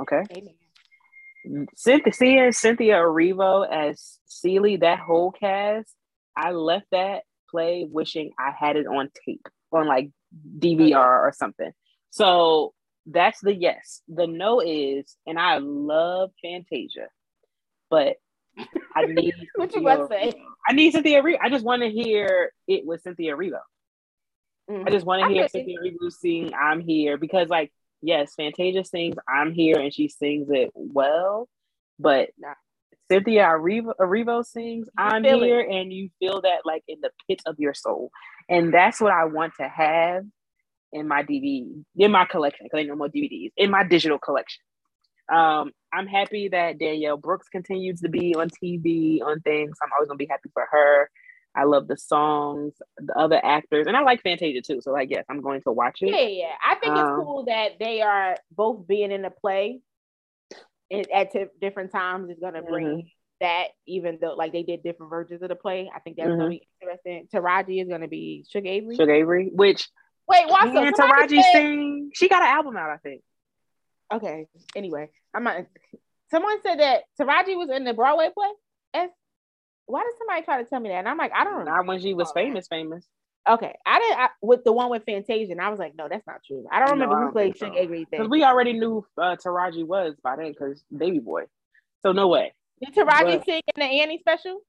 Okay, Amen. Cynthia, seeing Cynthia Erivo as Celie, that whole cast, I left that play wishing I had it on tape, on like DVR or something. So that's the yes. The no is, and I love Fantasia, but I need What you Cynthia about say? I need Cynthia Erivo. I just want to hear it with Cynthia Erivo. Mhm. I just want to hear Cynthia Erivo sing "I'm Here" because, like, yes, Fantasia sings "I'm Here" and she sings it well, but Nah. Cynthia Erivo, Erivo sings You "I'm feel it. Here" and you feel that like in the pit of your soul, and that's what I want to have in my DVD, in my collection because I no more DVDs in my digital collection. Um, I'm happy that Danielle Brooks continues to be on TV on things. I'm always gonna be happy for her. I love the songs, the other actors, and I like Fantasia too. So like, yes, I'm going to watch it. Yeah, yeah. I think Um, it's cool that they are both being in the play at t- different times is gonna bring Mhm. that, even though like they did different versions of the play. I think that's gonna Mhm. be interesting. Taraji is gonna be Sugar Avery. Sugar Avery, which Wait, what's somebody Taraji said- sing? She got an album out, I think. Okay. Anyway, I'm not. Someone said that Taraji was in the Broadway play. As why did somebody try to tell me that? And I'm like, I don't know. Not when she was famous, famous. Okay, I didn't I, with the one with Fantasia, and I was like, no, that's not true. I don't No, remember I who played so. Avery Because we already knew uh, Taraji was by then, because Baby Boy. So no way. Did Taraji But- sing in the Annie special?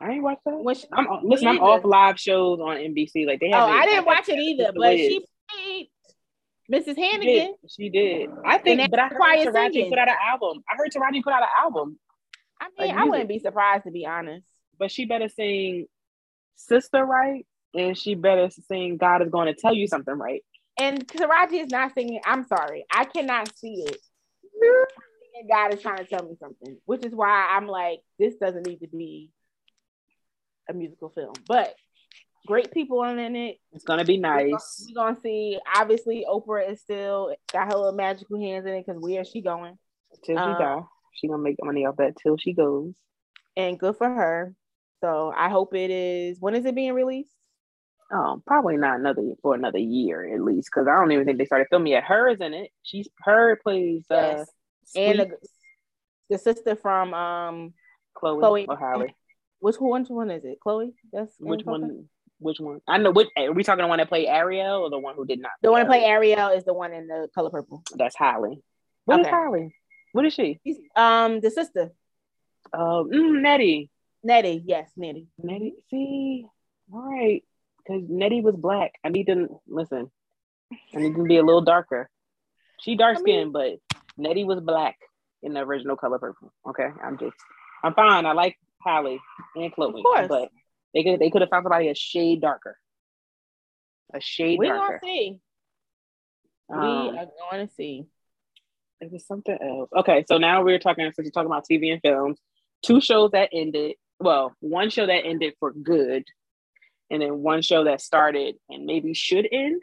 I ain't watched that. When she, I'm listen. I'm off live shows on NBC. Like they oh. I didn't watch it either, but she played Mrs. She Hannigan. did. She did. I think, but I heard Taraji singing. put out an album. I heard Taraji put out an album, I mean, Like I wouldn't be surprised to be honest. but she better sing "Sister" right, and she better sing "God is going to tell you something" right. And Taraji is not singing. I'm sorry, I cannot see it. And God is trying to tell me something, which is why I'm like, this doesn't need to be a musical film. But great people on in it. It's gonna be We're gonna- nice. We're gonna see. Obviously, Oprah is still got her little magical hands in it because where is she going? Till she Um, die, she gonna make money off that till she goes. And good for her. So I hope it is. When is it being released? Um, probably not another for another year at least, because I don't even think they started filming yet. H.E.R. is in it. She's her plays uh, Yes. And the, the sister from um, Chloe, Chloe- or Halle. which one? Which one is it? Chloe. That's Which one? Which one? I know. Which are we talking? The one that played Ariel or the one who did not? The one to play Ariel is the one in the color purple. That's Halle. What is Okay. Halle? What is she? She's, Um, the sister Um, mm, Nettie. Nettie. Yes, Nettie. Nettie. See, all right, because Nettie was black. I need to listen. I need to be a little darker. She dark I skinned, but Nettie was black in the original color purple. Okay, I'm just, I'm fine. I like Halle and Chloe, Of course. but they could they could have found somebody a shade darker, a shade darker. We darker. gonna see. we Um, are going to see. It was something else. Okay, so now we're talking since we're talking about TV and films. Two shows that ended. Well, one show that ended for good, and then one show that started and maybe should end.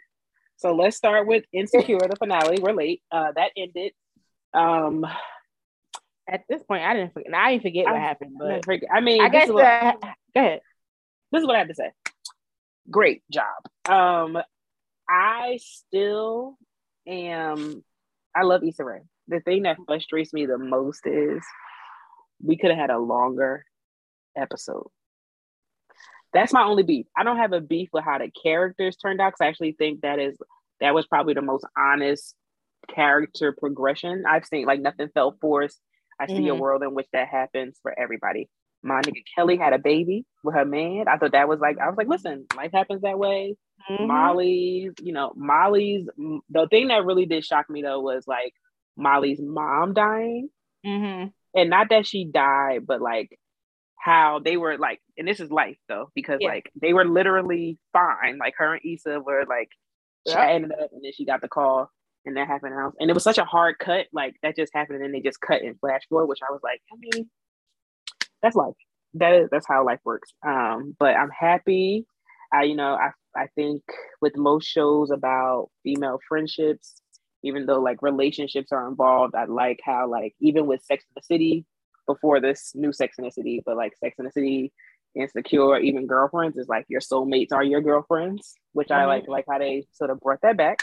So let's start with Insecure, the finale. We're late. Uh, that ended. Um, At this point, I didn't forget. I didn't forget what I- happened, I but I mean, I guess uh, go ahead. This is what I have to say. Great job. Um, I still am. I love Issa Rae. The thing that frustrates me the most is we could have had a longer episode. That's my only beef. I don't have a beef with how the characters turned out because I actually think that is that was probably the most honest character progression I've seen. Like nothing felt forced. I see a Mhm. world in which that happens for everybody. My nigga Kelly had a baby with her man. I thought that was like I was like, listen, life happens that way. Mhm. Molly's, you know, Molly's. The thing that really did shock me though was like Molly's mom dying, Mhm. and not that she died, but like how they were like, and this is life though, because Yeah. like they were literally fine. Like her and Issa were like chatting it up, and then she got the call, and that happened. And, was- and it was such a hard cut, like that just happened, and then they just cut and flash forward, which I was like, I mean, that's life. That is that's how life works. Um, but I'm happy. I, you know, I I think with most shows about female friendships, even though like relationships are involved, I like how like even with Sex in the City before this new Sex in the City, but like Sex in the City, Insecure, even girlfriends is like your soulmates are your girlfriends, which I Mhm. like like how they sort of brought that back.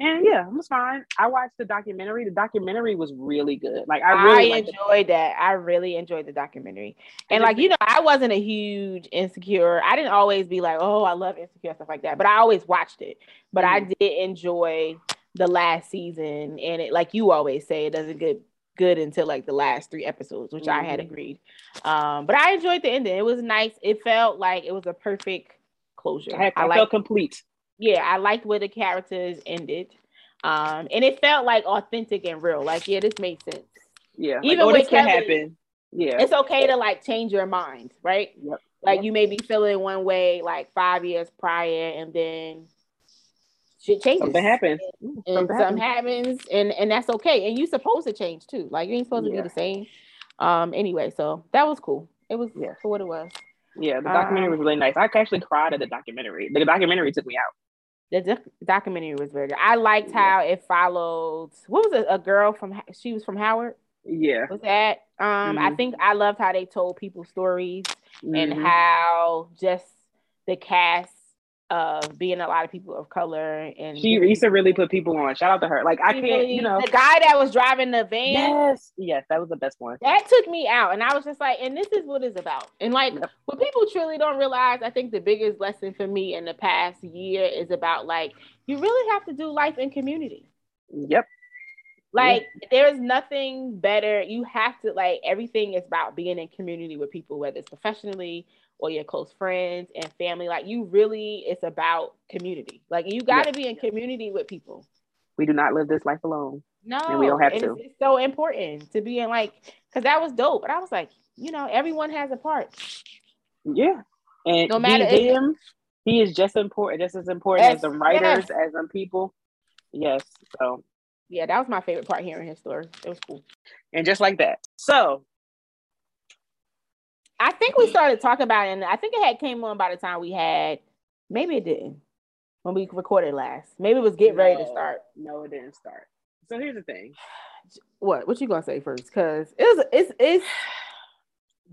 And yeah, it was fine. I watched the documentary. The documentary was really good. Like I I, really it. enjoyed that. I really enjoyed the documentary. And like you know, I wasn't a huge insecure. I didn't always be like, oh, I love insecure stuff like that. But I always watched it. But I Mm-hmm. did enjoy the last season, and it like you always say, it doesn't get good until like the last three episodes, which I had Mhm. agreed. Um, but I enjoyed the ending. It was nice. It felt like it was a perfect closure. I, I, I like felt complete. Yeah, I liked where the characters ended. Um, and it felt like authentic and real. Like, yeah, this made sense. Yeah. like, Even oh, with this can Kelly- happen. Yeah. It's okay to like change your mind, right? Yep. Like Yep. you may be feeling one way like five years prior, and then shit changes. Something happens. and Something something happens. happens, and and that's okay. And you supposed to change too. Like you ain't supposed to be the same. Um. Anyway, so that was cool. It was yeah. for what it was. Yeah, the documentary Um, was really nice. I actually cried at the documentary. The documentary took me out. The doc- documentary was very good. I liked how it followed. What was it? A girl from? She was from Howard. Yeah. Was that? Um. I Mhm. think I loved how they told people's stories. and Mhm. how just the cast of being a lot of people of color and she Issa really put people on. Shout out to her. Like I can't, really- you know. the guy that was driving the van Yes, yes, that was the best one. that took me out and i was just like and this is what it's about and like Yep. what people truly don't realize i think the biggest lesson for me in the past year is about like you really have to do life in community Yep. like there's nothing better you have to like everything is about being in community with people whether it's professionally or your close friends and family like you really it's about community like you got to be in community with people We do not live this life alone. no And we don't have to. It's, it's so important to be in like because that was dope but i was like you know everyone has a part Yeah. And No matter matter if- him, he is just important, just as important as Yes, the writers, yes. as them people. Yes. So yeah that was my favorite part hearing his story it was cool and just like that. So i think we started talking about it and i think it had came on by the time we had maybe it didn't when we recorded last maybe it was getting ready to start No, it didn't start. So here's the thing. what what you gonna say first because it's it's it's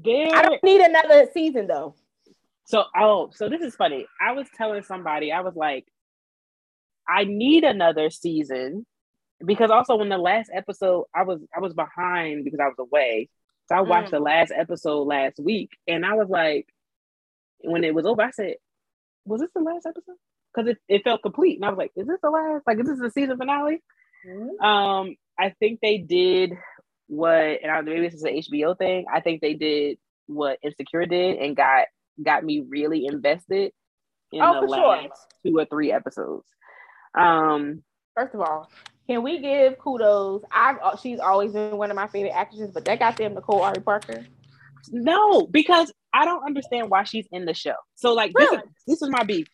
There i don't need another season though So, oh, so this is funny. I was telling somebody, I was like, I need another season because also when the last episode, I was I was behind because I was away. So I watched Mm. the last episode last week, and I was like, when it was over, I said, "Was this the last episode?" Because it, it felt complete, and I was like, "Is this the last? Like, is this the season finale?" Um, I think they did what, and I, maybe this is an HBO thing. I think they did what Insecure did and got got me really invested in Oh, the for sure. last two or three episodes. Um, First of all, can we give kudos? I've uh, she's always been one of my favorite actresses, but that got them Nicole Ari Parker. no, because I don't understand why she's in the show. So like this, is, this is my beef.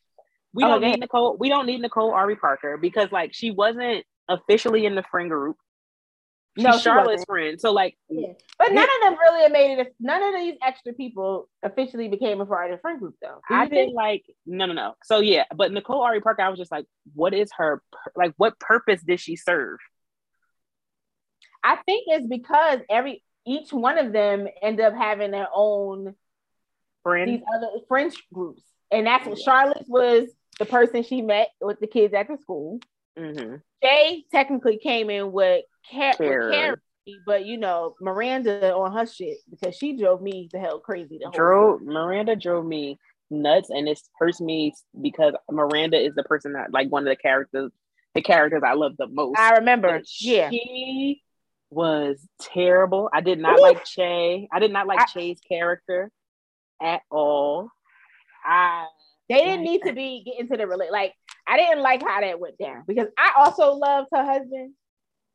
we Oh, don't need. Nicole. We don't need Nicole Ari Parker because like she wasn't officially in the friend group. No, Charlotte's friend. So like, Yeah. Mm. But none of them really made it. None of these extra people officially became a part of the friend group, though. Do I think? like no no no. So yeah, but Nicole Ari Parker, I was just like, what is her like? What purpose did she serve? I think it's because every each one of them end up having their own Friend. these other French groups, and that's what Charlotte was the person she met with the kids at the school. Hmm Jay technically came in with, Car- Carrie. with but you know Miranda on her shit because she drove me the hell crazy. The whole Drove Miranda drove me nuts, and it hurts me because Miranda is the person that like one of the characters, the characters I love the most. I remember, And yeah. She was terrible. I did not like Che. I did not like I- Che's character at all. I They didn't need to be get into the relate. Like I didn't like how that went down because I also loved her husband.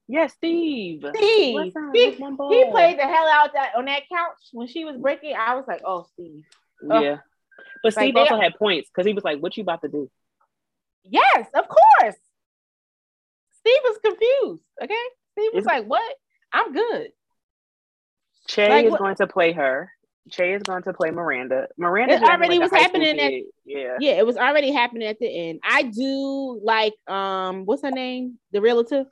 yeah, Steve. Steve, he, That's my boy. he played the hell out that on that couch when she was breaking. I was like, oh, Steve. Ugh. Yeah. But Like, Steve they- also had points because he was like, What you about to do? Yes, of course. Steve was confused. Okay, Steve was It's- like, what? I'm good. Che Like, is what- going to play her. Che is going to play Miranda. Miranda It already was happening at- yeah. Yeah, it was already happening at the end. I do like um, what's her name? The relative.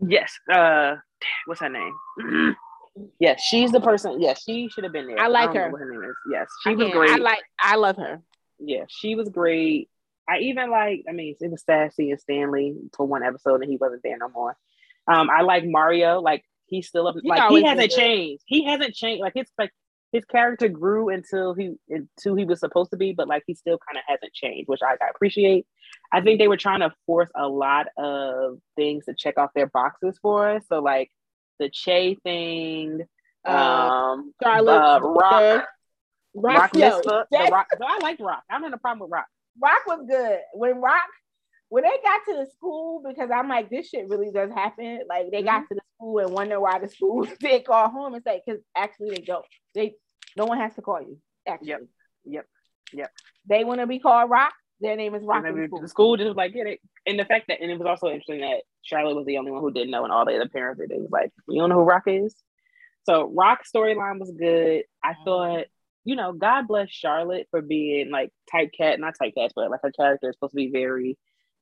Yes. Uh what's her name? yes, she's the person. Yes, she should have been there. I like don't her. Her name is. Yes, she I was great. I like. I love her. yeah, she was great. I even like, I mean, it was sad seeing Stanley for one episode and he wasn't there no more. Um, I like Mario, like he's still up, He like he hasn't changed. He hasn't changed. Like his like his character grew until he until he was supposed to be, but like he still kind of hasn't changed, which I, I appreciate. I think they were trying to force a lot of things to check off their boxes for us. So like the Che thing, Uh, um, Charlotte, uh, Rock, Rock, Rock, yo, Mitzvah, that- the Rock. So I like Rock. I don't have a problem with Rock. Rock was good. When Rock, when they got to the school, because I'm like, this shit really does happen. Like they Mm-hmm. got to the school and wonder why the school didn't call home. It's like, because actually they don't. They no one has to call you. Actually. Yep. Yep. Yep. They want to be called Rock. Their name is Rock. And in then school. the school just like, get it. And the fact that, and it was also interesting that Charlotte was the only one who didn't know, and all the other parents did. It was like, you don't know who Rock is? So Rock storyline was good. I Mm-hmm. thought, you know, God bless Charlotte for being like typecat, not typecast, but like her character is supposed to be very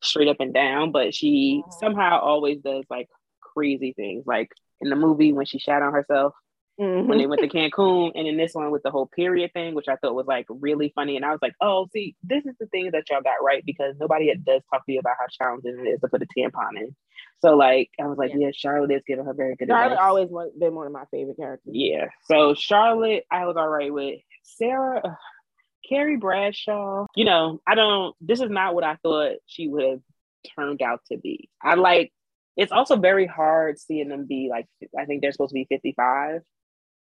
straight up and down, but she somehow always does like crazy things. Like in the movie when she shot on herself, Mhm. when they went to Cancun, and in this one with the whole period thing, which I thought was like really funny. And I was like, oh, see, this is the thing that y'all got right because nobody does talk to you about how challenging it is to put a tampon in. So like, I was like, Yeah. yeah, Charlotte is giving her very good Charlotte advice. always been one of my favorite characters. Yeah. So Charlotte, I was all right with Sarah. Carrie Bradshaw, you know, I don't, this is not what I thought she would have turned out to be. I like, it's also very hard seeing them be like, I think they're supposed to be 55.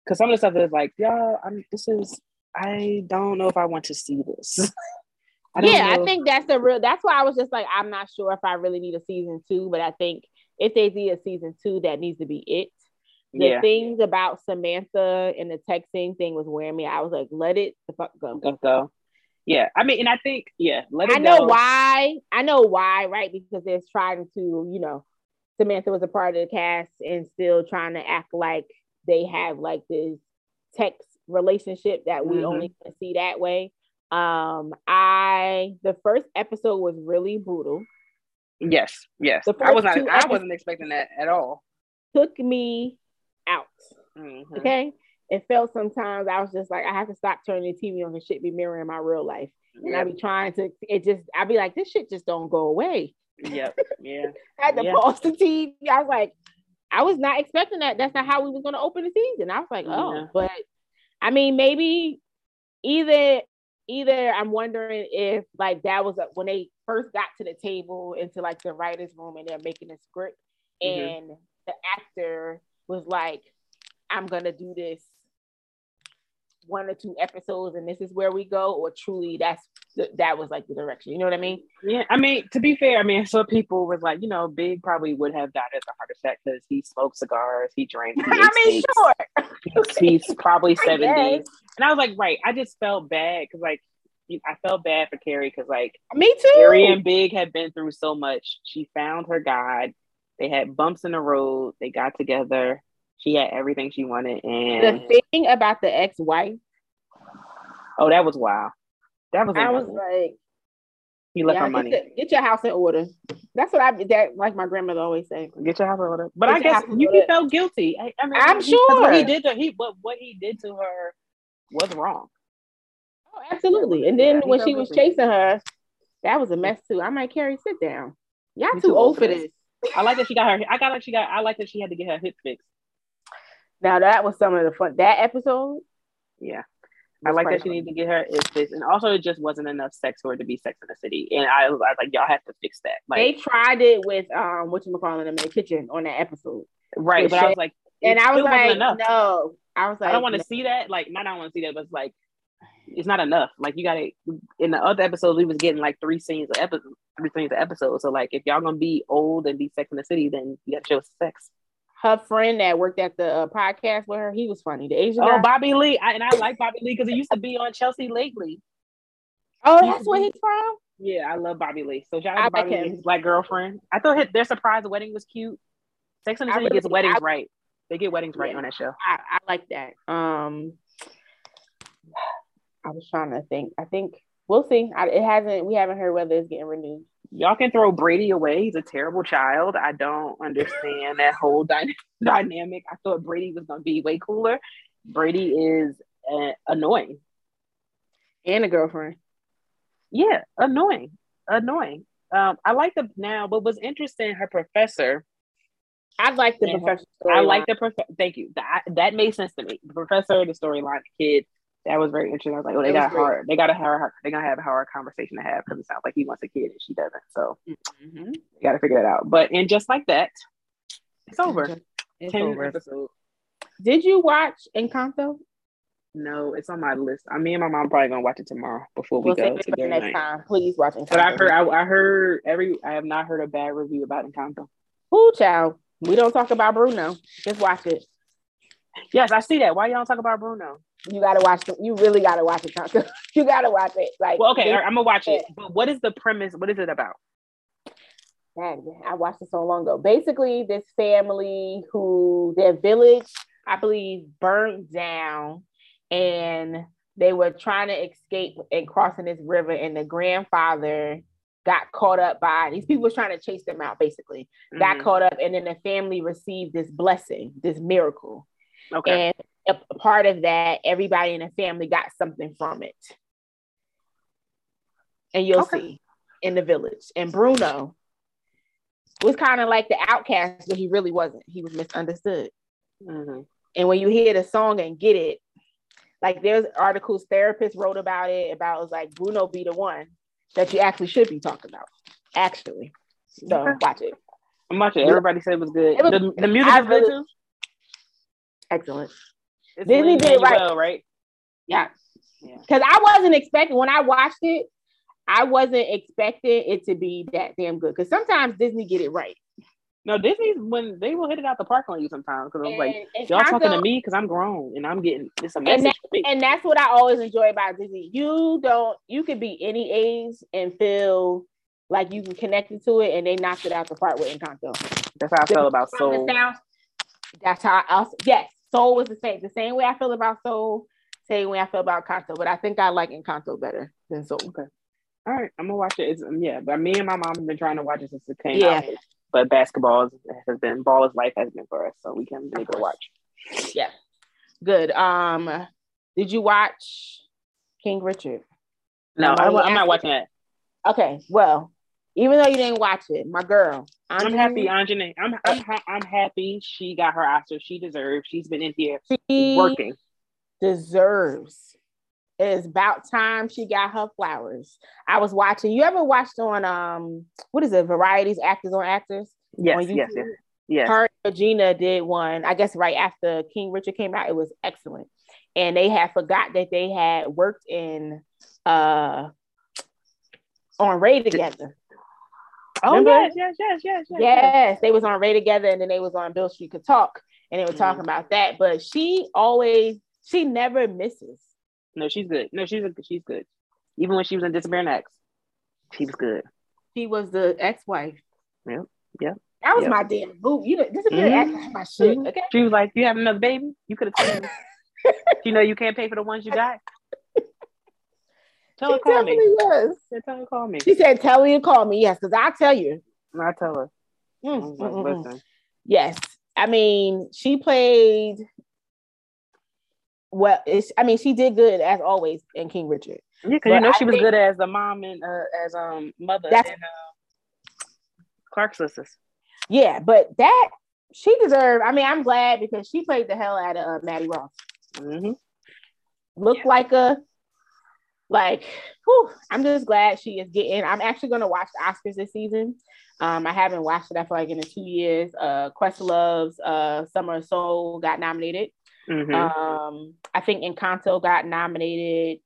Cause some of the stuff is like, yeah, I'm, this is, I don't know if I want to see this. I yeah, I think that's the real. That's why I was just like, I'm not sure if I really need a season two, but I think if they need a season two, that needs to be it. The yeah, things about Samantha and the texting thing was wearing me. I was like, let it the fuck go. go, go. Yeah. I mean, and I think, yeah, let it I know go. why. I know why, right? Because they're trying to, you know, Samantha was a part of the cast and still trying to act like they have like this text relationship that we Mhm. only can see that way. Um, I the first episode was really brutal. Yes, yes. I was not, I wasn't expecting that at all. Took me out. Mhm. Okay. It felt sometimes I was just like, I have to stop turning the TV on because shit be mirroring my real life. And I'd be trying to, it just, I'd be like, this shit just don't go away. Yep. Yeah. I had to Yeah. pause the TV. I was like, I was not expecting that. That's not how we was going to open the season. I was like, oh, Yeah. but I mean, maybe either, either I'm wondering if like that was a, when they first got to the table into like the writer's room and they're making a script Mhm. and the actor was like, I'm to do this one or two episodes and this is where we go or truly that's that was like the direction you know what i mean Yeah. I mean, to be fair, I mean, some people was like, you know, Big probably would have died as a heart attack because he smoked cigars, he drank. He i mean sure. He's probably 70. And I was like, right. I just felt bad because, like, I felt bad for Carrie because like Me too. Carrie and Big had been through so much. She found her God. They had bumps in the road. They got together. She had everything she wanted, and the thing about the ex-wife, oh, that was wild. That was. I was like, he left yeah, her money. Get, your- get your house in order. That's what I that like my grandmother always say. Get your house in order. But Get I guess you, he felt guilty. I, I mean, I'm he- 'cause what he did to he what what he did to her was wrong. Oh, absolutely. And then Yeah, when she was guilty. chasing her, that was a mess too. I might like, Carrie, sit down. Y'all You too old for this. I like that she got her. I got like she got. I like that she had to get her hip fixed. Now that was some of the fun. That episode. Yeah. I like that she needed to get her hip fixed, and also it just wasn't enough sex for it to be Sex in the City. And I was, I was like, y'all have to fix that. Like, they tried it with um what you calling them in the kitchen on that episode. right? But I was like, And I was like, enough. no. I was like, I don't want to no. see that. Like, not I don't want to see that, but it's like, it's not enough. Like, you got to. In the other episodes, we was getting like three scenes of episode, three scenes a episode. So like, if y'all gonna be old and be Sex in the City, then you got to show sex. her friend that worked at the uh, podcast with her, he was funny. The Asian Oh, guy. Bobby Lee, I, and I like Bobby Lee because he used to be on Chelsea lately. oh, that's where he's from. Yeah, I love Bobby Lee. So shout I out to Bobby like Lee, his black girlfriend. I thought his, their surprise wedding was cute. Sex and the City really- gets weddings I- right. They get weddings right Yeah. on that show. I, I like that. Um, I was trying to think. I think we'll see. I, it hasn't. We haven't heard whether it's getting renewed. Y'all can throw Brady away. He's a terrible child. I don't understand that whole dy- dynamic. I thought Brady was going to be way cooler. Brady is uh, annoying. And a girlfriend. Yeah, annoying, annoying. Um, I like the now. What was interesting, her professor. I like the professor. I like the prof. Thank you. That that made sense to me. The professor, the storyline, the kid. That was very interesting. I was like, oh, they got great. hard. They got a hard. They gonna have a hard conversation to have because it sounds like he wants a kid and she doesn't. So Mhm. you got to figure that out. But and just like that, it's over. It's Ten over. episodes. Did you watch Encanto? No, it's on my list. I mean, my mom probably gonna watch it tomorrow before we We'll go to the next night. time. Please watch Encanto. But I heard, I, I heard every. I have not heard a bad review about Encanto. Ooh, child. We don't talk about Bruno. Just watch it. Yes, I see that. Why y'all don't talk about Bruno? You gotta watch it. You really gotta watch Encanto. you gotta watch it. Like, Well, okay, they- right, I'm gonna watch it. But what is the premise? What is it about? Man, I watched it so long ago. Basically, this family who their village, I believe, burned down, and they were trying to escape and crossing this river, and the grandfather got caught up by these people was trying to chase them out. Basically, got Mhm. caught up, and then the family received this blessing, this miracle, Okay. and a a part of that, everybody in the family got something from it, and you'll Okay. see in the village. And Bruno was kind of like the outcast, but he really wasn't. He was misunderstood. Mhm. And when you hear the song and get it, like there's articles therapists wrote about it, about it was like Bruno be the one that you actually should be talking about. Actually. So Okay. watch it. I'm watching. Everybody said it was good. It was- the, the music I is good really- too. Excellent. It's Disney did right. Right? Yeah. Yeah. Because I wasn't expecting when I watched it, I wasn't expecting it to be that damn good. Because sometimes Disney get it right. No, Disney's when they will hit it out the park on you sometimes because I'm like, And- and y'all talking to me because I'm grown and I'm getting it's a And that- and that's what I always enjoy about Disney. You don't, you could be any age and feel like you can connect it to it, and they knocked it out the park with Encanto. That's how I felt about Soul. sound- That's how I also, yes, Soul was the same, the same way I feel about Soul, same way I feel about Encanto, but I think I like Encanto better than Soul. Okay. All right, I'm gonna watch it. It's um, yeah, but me and my mom have been trying to watch it since it came Yeah. out. But basketball has been ball is life has been for us, so we can able to watch. Yeah. Good. Um, did you watch King Richard? No, I'm I'm not watching that. Okay, well, even though you didn't watch it, my girl, I'm happy, Aunjanue. I'm I'm I'm happy she got her Oscar. She deserves. She's been in here She working. deserves. It is about time she got her flowers. I was watching. You ever watched on um what is it? Variety's, actors on actors. Yes, on yes, yes, yes. Her Regina did one. I guess right after King Richard came out. It was excellent, and they had forgot that they had worked in uh on Ray together. Oh Remember? yes, yes, yes, yes, yes. Yes, they was on Ray together, and then they was on Beale Street Could Talk, and they were talking about that. But she always, she never misses. No, she's good. No, she's a, she's good. Even when she was in Disappearing Acts, she was good. She was the ex-wife. Yep, yep, That was yep. my damn boo. You know, disappearing Mhm. acts was my shit. Mhm. Okay. She was like, "You have another baby? You could have told me. you know, you can't pay for the ones you got. Tell her She call me. was. Yeah, Tell her call me. She said, "Tell her to call me." Yes, because I tell you. I tell her. Mm, mm, like, mm, mm. Yes, I mean she played. Well, it's, I mean she did good as always in King Richard. yeah, because you know I she was good as the mom and uh, as um mother That's- and uh, Clark sisters. Yeah, but that she deserved. I mean, I'm glad because she played the hell out of uh, Mattie Moss. hmm Looked like a like. Whew, I'm just glad she is getting. I'm actually going to watch the Oscars this season. Um, I haven't watched it. I feel like in the two years. Uh, Questlove's uh, Summer of Soul got nominated. hmm Um, I think Encanto got nominated.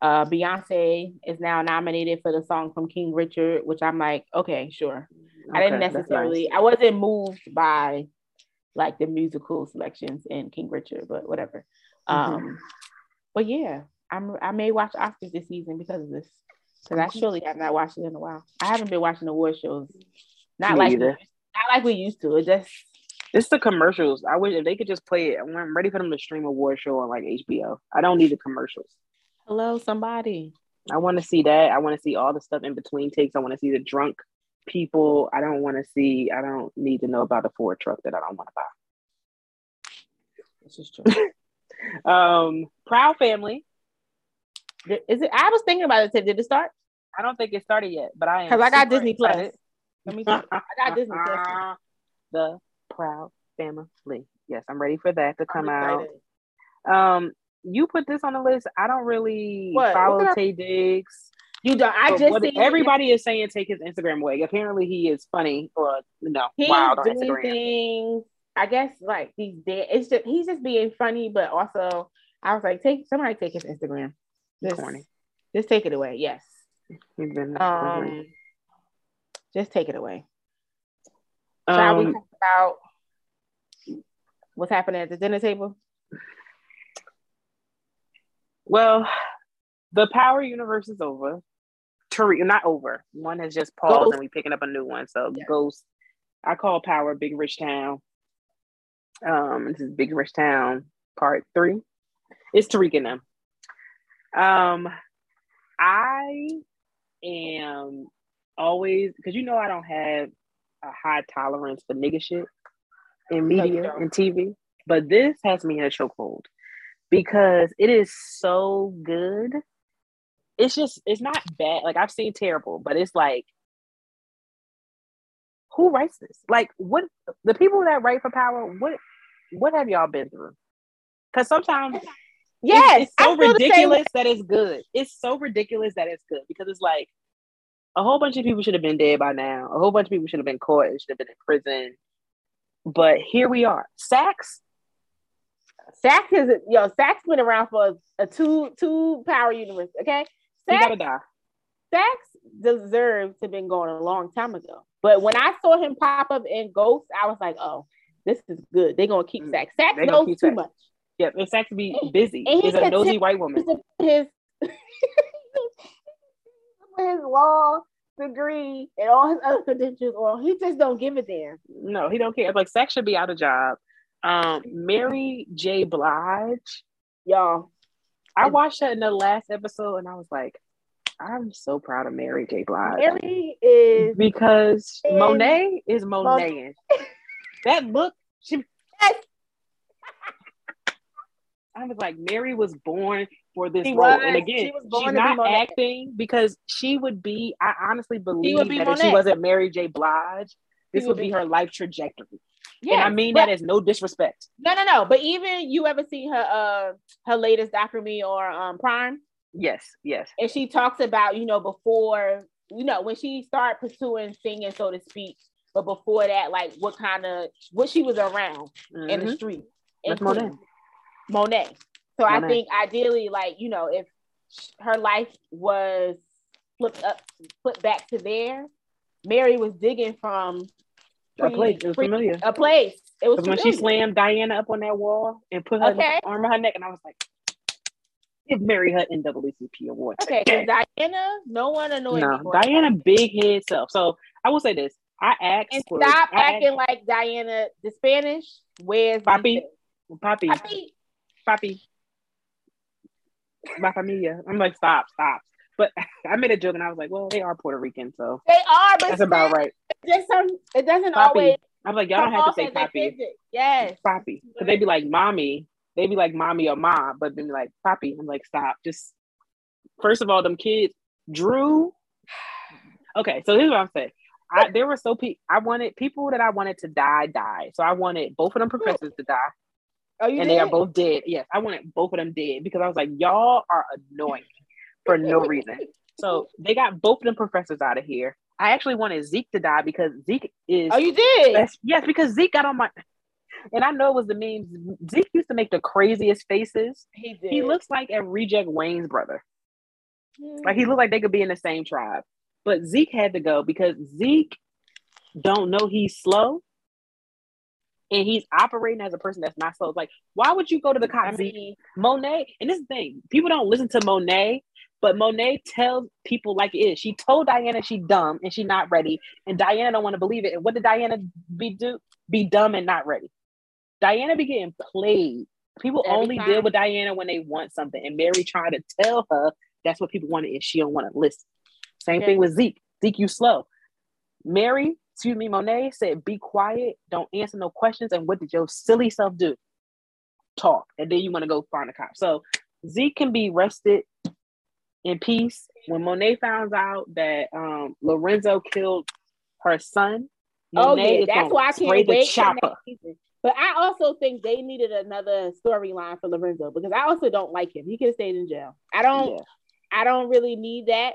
Uh, Beyonce is now nominated for the song from King Richard, which I'm like, okay, sure. I didn't necessarily, I wasn't moved by like the musical selections in King Richard, but whatever. Mhm. Um, but yeah, I'm I may watch Oscars this season because of this. Because I surely have not watched it in a while. I haven't been watching award shows. Not Me like either. not like we used to. It just It's the commercials. I wish if they could just play it. I'm ready for them to stream a award show on like HBO. I don't need the commercials. hello somebody. I want to see that. I want to see all the stuff in between takes. I want to see the drunk people. I don't want to see. I don't need to know about the Ford truck that I don't want to buy. This is true. Um, Proud Family. Is it? I was thinking about it. Did it start? I don't think it started yet, but I am Because I got Disney Plus. Let me. I got Disney Plus. the Proud Family. Yes, I'm ready for that to come out. Um, you put this on the list. I don't really What? follow What Taye Diggs. You don't. I just everybody is saying take his Instagram away. Apparently, he is funny or no He's wild on Instagram. things. I guess like these days, it's just he's just being funny, but also I was like, take somebody take his Instagram. Just, Corny. just take it away. Yes. He's been Um, just take it away. Shall we um, talk about what's happening at the dinner table? well, the Power Universe is over. Tariq, not over. One has just paused, Ghost. and we're picking up a new one. So Yeah. Ghost. I call Power Big Rich Town. Um, this is Big Rich Town Part Three. It's Tariq and them. Um, I am always because you know I don't have a high tolerance for nigga shit in media and TV, but this has me in a chokehold because it is so good. It's just it's not bad. Like I've seen terrible, but it's like who writes this? Like what the people that write for power, what what have y'all been through? Because sometimes Yes, it's, so I feel the same ridiculous that it's good. It's so ridiculous that it's good because it's like a whole bunch of people should have been dead by now. A whole bunch of people should have been caught and should have been in prison. But here we are. Saxe, Saxe is yo. Saxe been around for a, two two power universe. Okay, Saxe gotta die. Saxe deserved to have been going a long time ago. But when I saw him pop up in Ghost, I was like, oh, this is good. They're gonna keep Mm, Saxe. Saxe they knows too much. Yeah, and Saxe be busy. and He's a nosy white woman. His his law degree and all his other credentials, or he just don't give a damn. No, he don't care. Like Saxe should be out of job. Um, Mary J. Blige. Y'all, I watched that in the last episode and I was like, I'm so proud of Mary J. Blige. Mary is because And- Monet is Monet. that look, she. Yes. I was like, Mary was born for this She role, was. and again, She was born she's to be not acting because she would be. I honestly believe be that if she wasn't Mary J. Blige, this would would be be- her life trajectory. yeah. and I mean but- that as no disrespect. no, no, no. But even you ever see her uh her latest After Me or um Prime? Yes, yes. and she talks about you know before you know when she started pursuing singing so to speak but before that like what kind of what she was around in the Mhm. street That's monet so i think ideally like you know if her life was flipped up flipped back to there mary was digging from A place, it was pre- familiar. a place it was when she slammed Diana up on that wall and put her Okay. arm around her neck, and I was like, Give Mary her NAACP award. Okay, Diana, no one annoyed No, me. Diana big head self. So I will say this. I asked and for stop I asked- acting like Diana the Spanish. Where's Papi. the- Papi, Papi? My familia. I'm like, stop, stop. But I made a joke and I was like, well, they are Puerto Rican, so They are, but that's about right. Just some, it doesn't Papi. always I'm like, y'all don't have to say Papi. Yes. Papi. Because they'd be like, mommy. They'd be like, mommy or mom, but then like, Papi. I'm like, stop. Just, first of all, them kids, Drew. Okay, so here's what I'm saying. I, there were so pe- I wanted people that I wanted to die, die. So I wanted both of them professors to die. Oh, and did? they are both dead. Yes, I wanted both of them dead because I was like, y'all are annoying for no reason. So they got both of them professors out of here. I actually wanted Zeke to die because Zeke is Oh, you did? yes, yes, because Zeke got on my and I know it was the memes. Zeke used to make the craziest faces. He did. He looks like a reject Wayne's brother. Mm. Like he looked like they could be in the same tribe. But Zeke had to go because Zeke don't know he's slow. And he's operating as a person that's not slow. It's Like, why would you go to the I cops? Zeke? mean, Monet, and this thing, people don't listen to Monet, but Monet tells people like it is. She told Diana she dumb and she not ready, and Diana don't want to believe it. And what did Diana be do? Be dumb and not ready. Diana be getting played. People Every only time. deal with Diana when they want something, and Mary trying to tell her that's what people wanted, and she don't want to listen. Same Okay. thing with Zeke. Zeke, you slow. Mary, excuse me, Monet said, "Be quiet, don't answer no questions." And what did your silly self do? Talk, and then you want to go find a cop. So Zeke can be rested in peace. When Monet found out that um, Lorenzo killed her son, oh yeah, that's why I can't the wait chopper. But I also think they needed another storyline for Lorenzo because I also don't like him. He could have stayed in jail. I don't. Yeah. I don't really need that.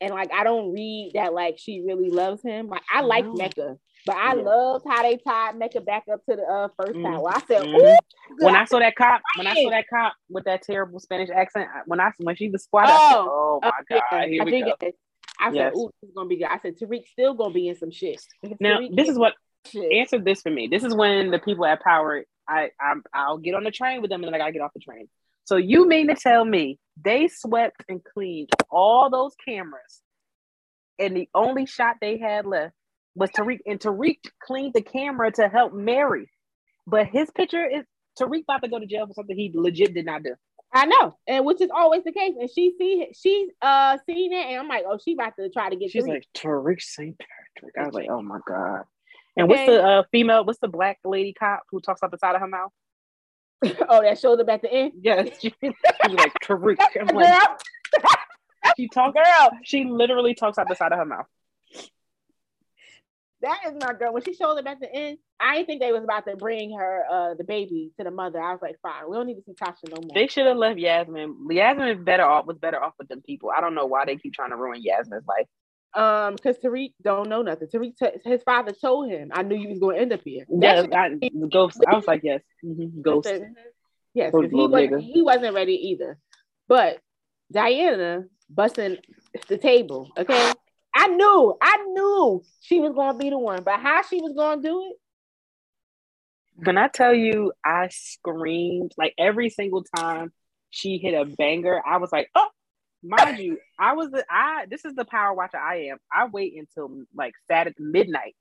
And like I don't read that like she really loves him. Like I like No. Mecca, but I Yeah. loved how they tied Mecca back up to the uh, first Mhm. time. Well, I said, Mhm. When I saw that cop, when I saw that cop with that terrible Spanish accent, I- when I when she was squatted, I said, Oh, "Oh my oh, yeah, god, here we go." Rodriguez. I said, "Ooh, this is gonna be good." I said, "Tariq's still gonna be in some shit." Now Tariq this is what shit. answer this for me. This is when the people at Power, I I'm, I'll get on the train with them and then I gotta get off the train. So you mean to tell me they swept and cleaned all those cameras, and the only shot they had left was Tariq, and Tariq cleaned the camera to help Mary, but his picture is Tariq about to go to jail for something he legit did not do. I know, and which is always the case. And she see she's uh seen it, and I'm like, oh, she about to try to get. She's Tariq. like Tariq St. Patrick. I was like, oh my god. And what's the uh, female? What's the black lady cop who talks out the side of her mouth? oh, that showed up at the end. Yes, she, she's like Tariq. I'm like, she talks. girl, She literally talks out the side of her mouth. that is my girl. When she showed up at the end, I didn't think they was about to bring her uh the baby to the mother. I was like, fine, we don't need to see Tasha no more. They should have left Yasmin. Yasmin better off was better off with them people. I don't know why they keep trying to ruin Yasmin's life. Um, because Tariq don't know nothing. Tariq, t- his father told him, "I knew you was going to end up here." Yes, I, ghost. I was like, yes, mhm, ghost. Yes, Those 'cause he wasn't, he wasn't ready either. But Diana busting the table. Okay, I knew, I knew she was gonna be the one, but how she was gonna do it? When I tell you, I screamed like every single time she hit a banger. I was like, oh, mind you, I was the I. This is the power watcher I am. I wait until like Saturday midnight.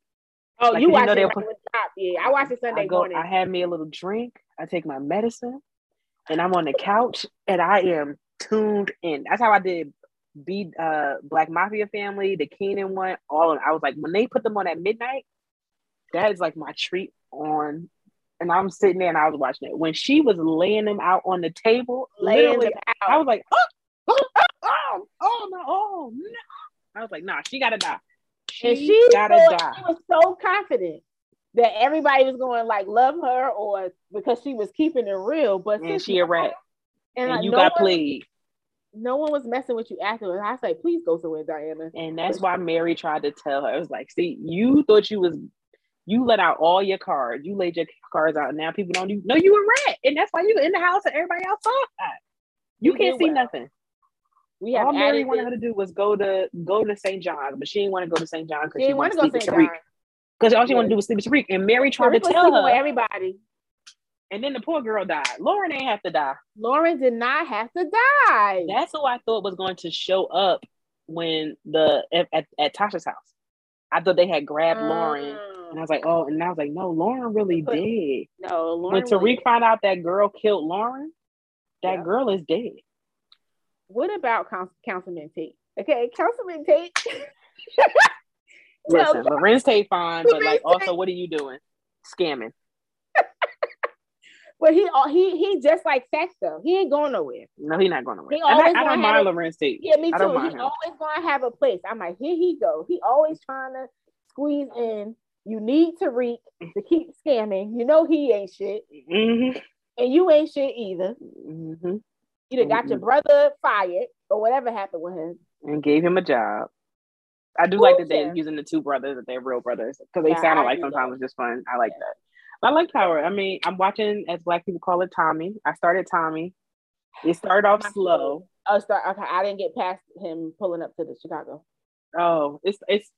Oh, Like, you you know it right put-. Yeah, I watched it Sunday I go. morning. I had me a little drink. I take my medicine, and I'm on the couch, and I am tuned in. That's how I did. Be uh Black Mafia Family, the Keenan one, all of. I was like, when they put them on at midnight, that is like my treat on. And I'm sitting there and I was watching it. When she was laying them out on the table, Laying literally, out. I was like, oh, oh, no, oh, no. I was like, nah, she gotta die. She, and she gotta was, die. she was so confident that everybody was going like love her or because she was keeping it real. But And she a rat. and, And like, you no got one, played. no one was messing with you afterwards. I was like, please go somewhere, Diana. And that's why Mary tried to tell her. It was like, see, you thought you was you let out all your cards. You laid your cards out. Now people don't even know you a rat. And that's why you in the house and everybody else saw that. You You can't see well. nothing. We have All Mary wanted her to do was go to go to St. John's, but she didn't want to go to St. John's because She she, wanted to to go sleep St. John. Because all she wanted to do was sleep with Tariq. And Mary tried to Tariq was tell with her. everybody. And then the poor girl died. Lauren ain't have to die. Lauren did not have to die. That's who I thought was going to show up when the at, at, at Tasha's house. I thought they had grabbed Lauren. And I was like, oh, and I was like, no, Lauren really But- dead. No, Lauren. When Tariq really- found out that girl killed Lauren, that Yeah. girl is dead. What about Council- Councilman Tate? Okay, Councilman Tate. Listen, No, Larenz Tate fine, but like also what are you doing? Scamming. but he uh, he he just like sex though. He ain't going nowhere. No, he not going nowhere. He And I, I don't mind a- Larenz Tate. Yeah, me I too. He always gonna have a place. I'm like, here he go. He always trying to squeeze in. You need Tariq to keep scamming. You know he ain't shit, Mm-hmm. and you ain't shit either. Mm-hmm. You done got your mm-hmm. brother fired or whatever happened with him. And gave him a job. I do like that Bullshit. they're using the two brothers that they're real brothers because they Yeah, sounded I like sometimes it's just fun. I like Yeah. that. I like Power. I mean, I'm watching as black people call it Tommy. I started Tommy. It started off slow. Oh, start. Okay, I didn't get past him pulling up to the Chicago. Oh, it's it's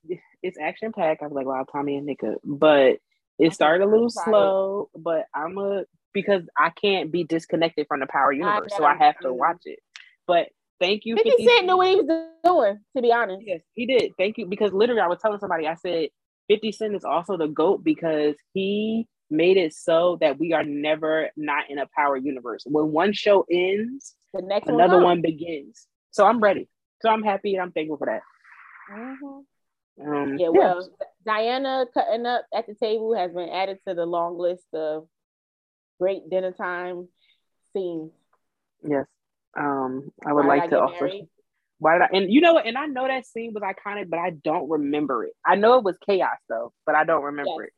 it's action packed. I was like, wow, Tommy and Nika. But it started a little slow. But I'm a because I can't be disconnected from the Power universe, so I have to watch it. But thank you, 50 Cent knew what he was doing, to be honest. Yes, he did. Thank you. Because literally, I was telling somebody, I said, 50 Cent is also the GOAT because he made it so that we are never not in a power universe. When one show ends, The next another one. one begins. So I'm ready. So I'm happy and I'm thankful for that. Mhm. Um, Yeah, well, Diana cutting up at the table has been added to the long list of great dinner time scenes. yes. Um, I would Why like to also. married? Why did I? And you know what? And I know that scene was iconic, but I don't remember it. I know it was chaos though, but I don't remember Yes. it.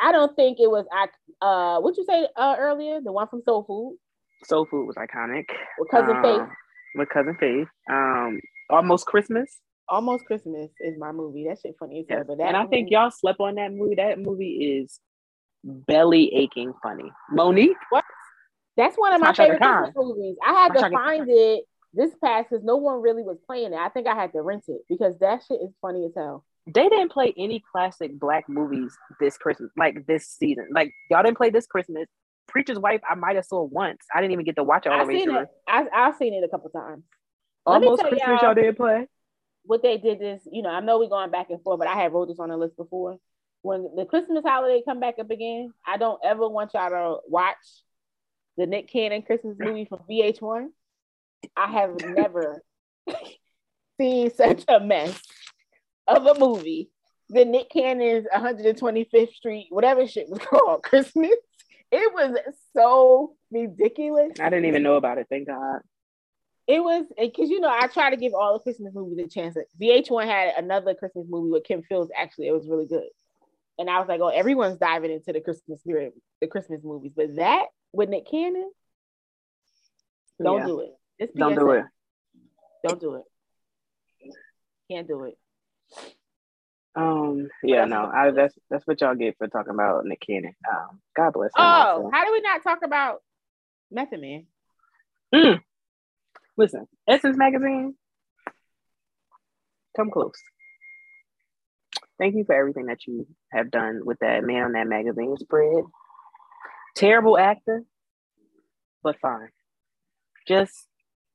I don't think it was. I uh, what you say uh, earlier? The one from Soul Food Soul Food was iconic. with cousin Um, Faith. With cousin Faith. Um, almost Christmas. Almost Christmas is my movie. That shit funny as hell. Yes. But that and I think y'all slept on that movie. That movie is belly aching funny. Mo'Nique, what? that's one of my Tasha favorite Christmas movies. I had to Tasha Khan. find it this past because no one really was playing it. I think I had to rent it because that shit is funny as hell. they didn't play any classic black movies this Christmas, like this season. Like y'all didn't play this Christmas. Preacher's Wife, I might have saw once. I didn't even get to watch it all the I've way seen through. it. I, I've seen it a couple times. Almost Christmas, y'all- y'all didn't play. what they did is, you know, I know we're going back and forth, but I had wrote this on the list before. When the Christmas holiday come back up again, I don't ever want y'all to watch the Nick Cannon Christmas movie from VH1. I have never seen such a mess of a movie. The Nick Cannon's 125th Street, whatever shit was called, Christmas. It was so ridiculous. I didn't even know about it. Thank God. It was because you know I try to give all the Christmas movies a chance. VH1 had another Christmas movie with Kim Fields. Actually, it was really good, and I was like, "Oh, everyone's diving into the Christmas spirit, the Christmas movies." But that with Nick Cannon, don't Yeah. do it. It's Don't do it. Don't do it. Can't do it. Um. Yeah. No. I, that's that's what y'all get for talking about Nick Cannon. Um. God bless him. Oh, also. how do we not talk about Method Man? Mm. Listen, Essence Magazine, come close. Thank you for everything that you have done with that man on that magazine spread. Terrible actor, but fine. Just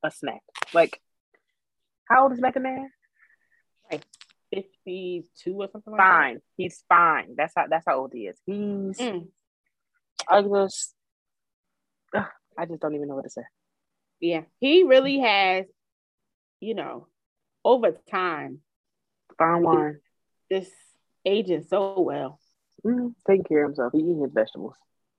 a snack. Like, how old is Method Man? Like Fifty-two or something like that. Fine. He's fine. That's how. That's how old he is. He's. Mm. I just. Ugh, I just don't even know what to say. Yeah, he really has. You know, over time, Fine wine. This aging so well. Mm, taking care of himself. He eating his vegetables.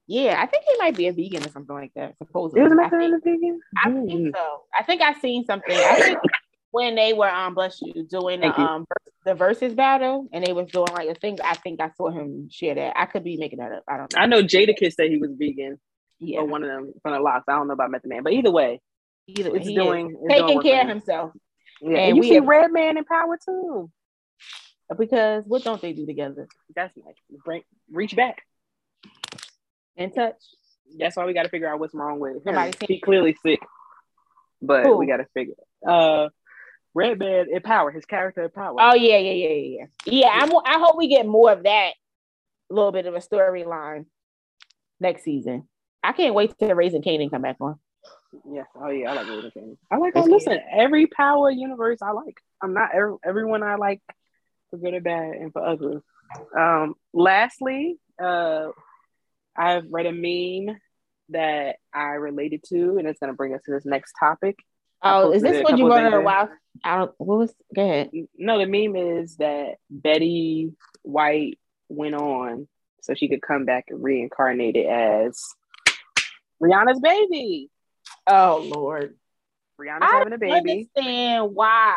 Yeah, I think he might be a vegan or something like that. Supposedly, Is I Method think, Man a vegan? I Mm. think so. I think I seen something. I think when they were um bless you doing the Thank you. um the Verzuz battle and they was doing like a thing. I think I saw him share that. I could be making that up. I don't know. I know Jadakiss said he was vegan Yeah, or one of them from the LOX. I don't know about Method Man, but either way, either way, it's he doing it's taking doing care of himself Yeah, And and you we see have- Redman in power too. Because what don't they do together? That's like bring reach back. In touch. That's why we got to figure out what's wrong with him. Somebody He clearly sick, but Who? we got to figure. Uh, Redman in power. His character in power. Oh yeah, yeah, yeah, yeah, yeah. Yeah, I'm. I hope we get more of that. little bit of a storyline next season. I can't wait till Raising Kanan come back on. Yes. Oh yeah, I like Raising Kanan. I like. Oh, listen, every Power universe I like. I'm not every, everyone I like for good or bad and for ugly. Um. Lastly, uh, I've read a meme that I related to, and it's gonna bring us to this next topic. Oh, is this what you days a while? I don't. What was? Go ahead. No, the meme is that Betty White went on so she could come back and reincarnate it as Rihanna's baby. Oh Lord. Rihanna's I having a baby. understand why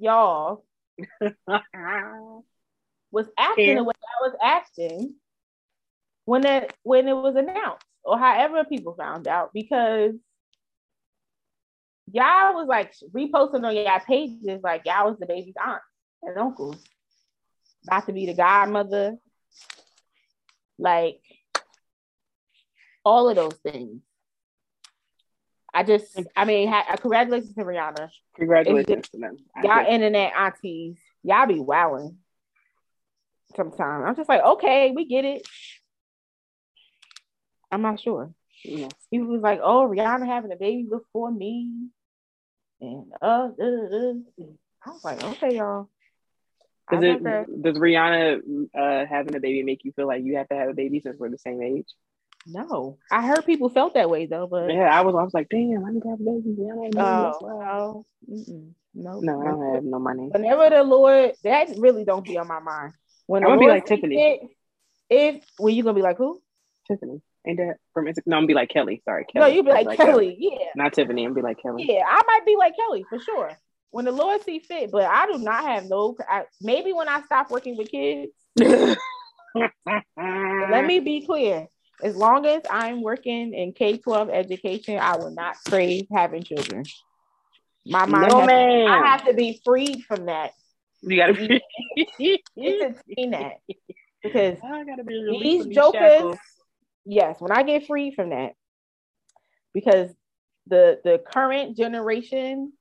y'all was acting Yeah. the way I was acting when it when it was announced, or however people found out, because y'all was like reposting on y'all pages like y'all was the baby's aunt and uncles, about to be the godmother, like all of those things. I just, I mean, ha- congratulations to Rihanna. Congratulations to them. I Y'all internet aunties, y'all be wowing sometimes. I'm just like, okay, we get it. I'm not sure. yes. He was like, oh, Rihanna having a baby before me. And uh, uh, uh. I was like, okay, y'all. Does, it, does Rihanna uh, having a baby make you feel like you have to have a baby since we're the same age? No, I heard people felt that way though, but Yeah, I was. I was like, damn, I need to have a baby. Rihanna had a oh, no, no, No, I don't have no money. Whenever the Lord, that really don't be on my mind. When I'm gonna be like Tiffany. if when you gonna be like who? Tiffany, ain't that from? No, I'm gonna be like Kelly. Sorry, No, Kelly. you be I'll like, Kelly. Yeah, Not Tiffany. I'm gonna be like Kelly. yeah. I might be like Kelly for sure. When the Lord see fit, but I do not have no. I, maybe when I stop working with kids. Let me be clear. As long as I'm working in K 12 education, I will not crave having children. My mind no has. I have to be freed from that. you gotta be. Entertain that. Because I gotta be these jokers, shackles. yes, when I get free from that, because the the current generation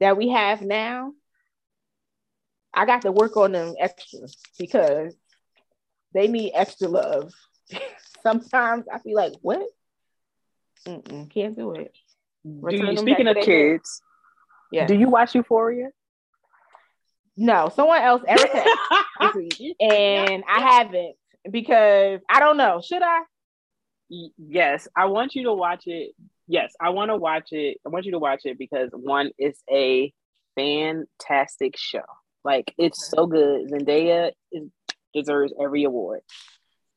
that we have now, I got to work on them extra because they need extra love. Sometimes I feel like, what? Mm-mm, can't do it. Do you, speaking of kids, Yeah. do you watch Euphoria? No, someone else, ever and I haven't because I don't know. Should I? yes, I want you to watch it. Yes, I want to watch it. I want you to watch it because one, it's a fantastic show. Like it's so good. Zendaya is, deserves every award.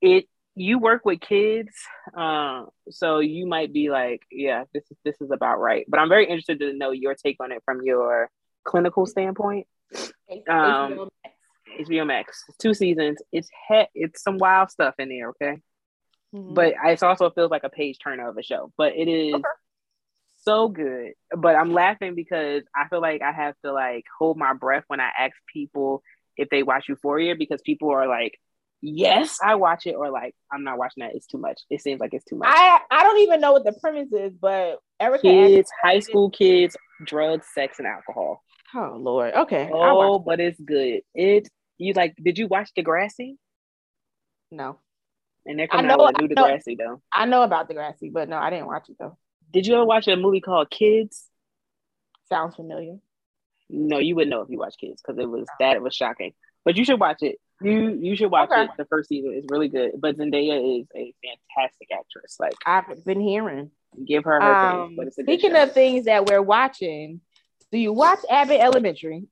It you work with kids, uh, so you might be like, yeah, this is this is about right. But I'm very interested to know your take on it from your clinical standpoint. Um, HBO Max, two seasons. It's he- it's some wild stuff in there. Okay Mhm. but it also feels like a page turner of a show. But it is Okay. so good. But I'm laughing because I feel like I have to like hold my breath when I ask people if they watch Euphoria because people are like, "Yes, I watch it," or like, "I'm not watching that. It's too much. It seems like it's too much." I I don't even know what the premise is, but Erica. kids, high school kids, drugs, sex, and alcohol. oh Lord. Okay. Oh, but it's good. It you like? Did you watch Degrassi? No, And they're I coming out with a new I know. Degrassi though. I know about Degrassi, but no, I didn't watch it though. Did you ever watch a movie called Kids? Sounds familiar. No, you wouldn't know if you watch Kids because it was that it was shocking. But you should watch it. You you should watch Okay. it. The first season is really good. But Zendaya is a fantastic actress. Like I've been hearing. give her her Um, thing. But it's a speaking of things that we're watching, do you watch Abbott Elementary?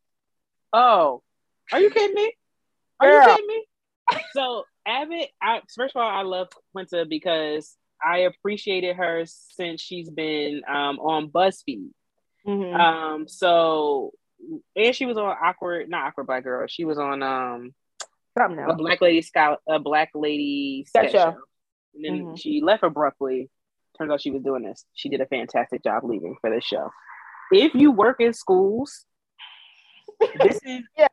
oh, are you kidding me? Are Girl. you kidding me? So Abbott, I first of all, I love Quinta because I appreciated her since she's been um, on BuzzFeed. Mhm. Um, so and she was on awkward, not awkward black girl. She was on um Something a black lady scout, a black lady Sketch sketch show. show. And then Mhm. she left abruptly. Turns out she was doing this. She did a fantastic job leaving for this show. If you work in schools, this is Yeah.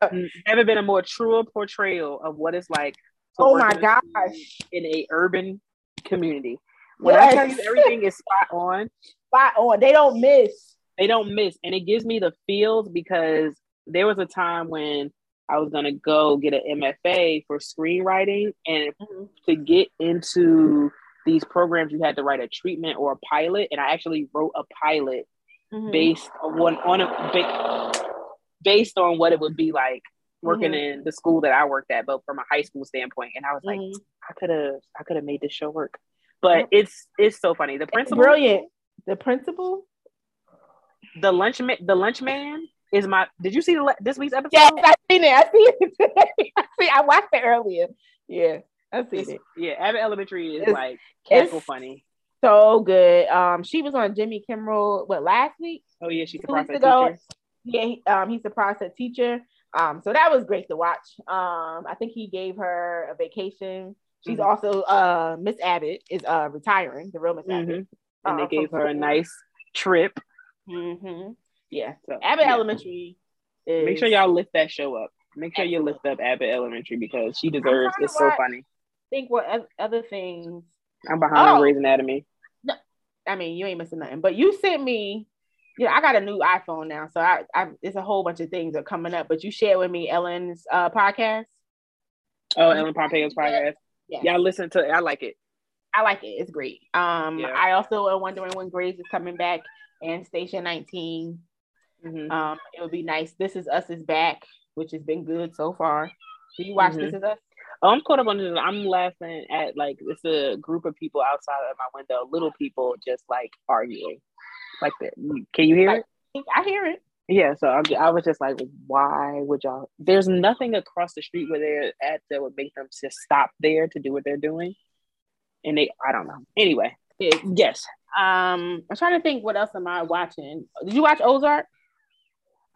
never been a more truer portrayal of what it's like. to Oh my in gosh. In a urban community, when I tell you everything is spot on, Spot on. They don't miss. they don't miss and it gives me the feels because there was a time when I was gonna go get an MFA for screenwriting, and Mhm. to get into these programs, you had to write a treatment or a pilot, and I actually wrote a pilot Mhm. based on one on a based on what it would be like working Mhm. in the school that I worked at, but from a high school standpoint. And I was like, Mhm. I could have I could have made this show work. But it's it's so funny. The It's principal, brilliant. The principal. the lunch man, the lunch man is my. Did you see the, this week's episode? Yes, I seen it. I seen it today. I see. I watched it earlier. Yeah, I seen It's- it. yeah, Abbott Elementary is It's- like cackle funny. So good. Um, she was on Jimmy Kimmel. What last week? Oh yeah, she's a process teacher. Yeah, um, he's a process teacher. Um, so that was great to watch. Um, I think he gave her a vacation. She's Mhm. also uh Miss Abbott is uh retiring, the real Miss Abbott. Mhm. And they uh, gave her a nice trip. hmm Yeah. So Abbott yeah. Elementary. Is, Make sure y'all lift that show up. Make sure you lift up Abbott Elementary because she deserves. It's so funny. think what other things. I'm behind on Oh. Grey's Anatomy. No, I mean, you ain't missing nothing. But you sent me. Yeah, I got a new iPhone now, so I, I it's a whole bunch of things that are coming up. But you shared with me Ellen's uh, podcast. Oh, Ellen Pompeo's podcast. Yeah, I listen to. it. I like it. I like it. It's great. Um, Yeah. I also am wondering when Grace is coming back and Station 19. Mhm. Um, it would be nice. This is Us is back, which has been good so far. Do you watch Mhm. This Is Us? Oh, I'm caught up on this. I'm laughing at like it's a group of people outside of my window, little people just like arguing, like that. Can you hear Like- it? I hear it. Yeah. So I'm, I was just like, why would y'all? There's nothing across the street where they're at that would make them just stop there to do what they're doing, and they, I don't know. Anyway, It- yes, Um, I'm trying to think what else am I watching. Did you watch Ozark?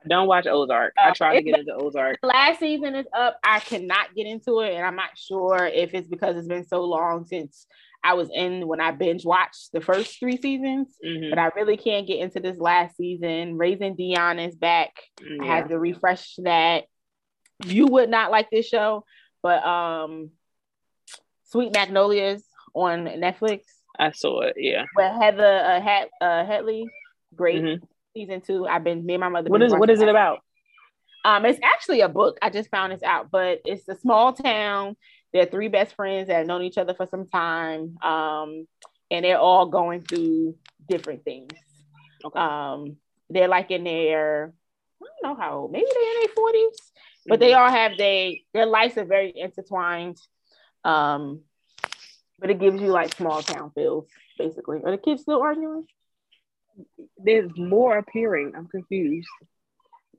I don't watch Ozark. I Uh, tried to get into Ozark. last season is up. I cannot get into it, and I'm not sure if it's because it's been so long since I was in when I binge watched the first three seasons. Mhm. But I really can't get into this last season. Raising Dion is back. I Yeah. had to refresh that. You would not like this show, but um, Sweet Magnolias on Netflix I saw it. Yeah. with Heather uh, Het, uh, Headley. Great Mhm. Season two. I've been me and my mother. What is what it about? Um, it's actually a book. I just found this out, but it's a small town. They're three best friends that have known each other for some time. Um, and they're all going through different things. Okay. Um, they're like in their, I don't know how old, maybe they're in their forties, but they all have they their lives are very intertwined. Um, but it gives you like small town feels, basically. Are the kids still arguing There's more appearing. I'm confused.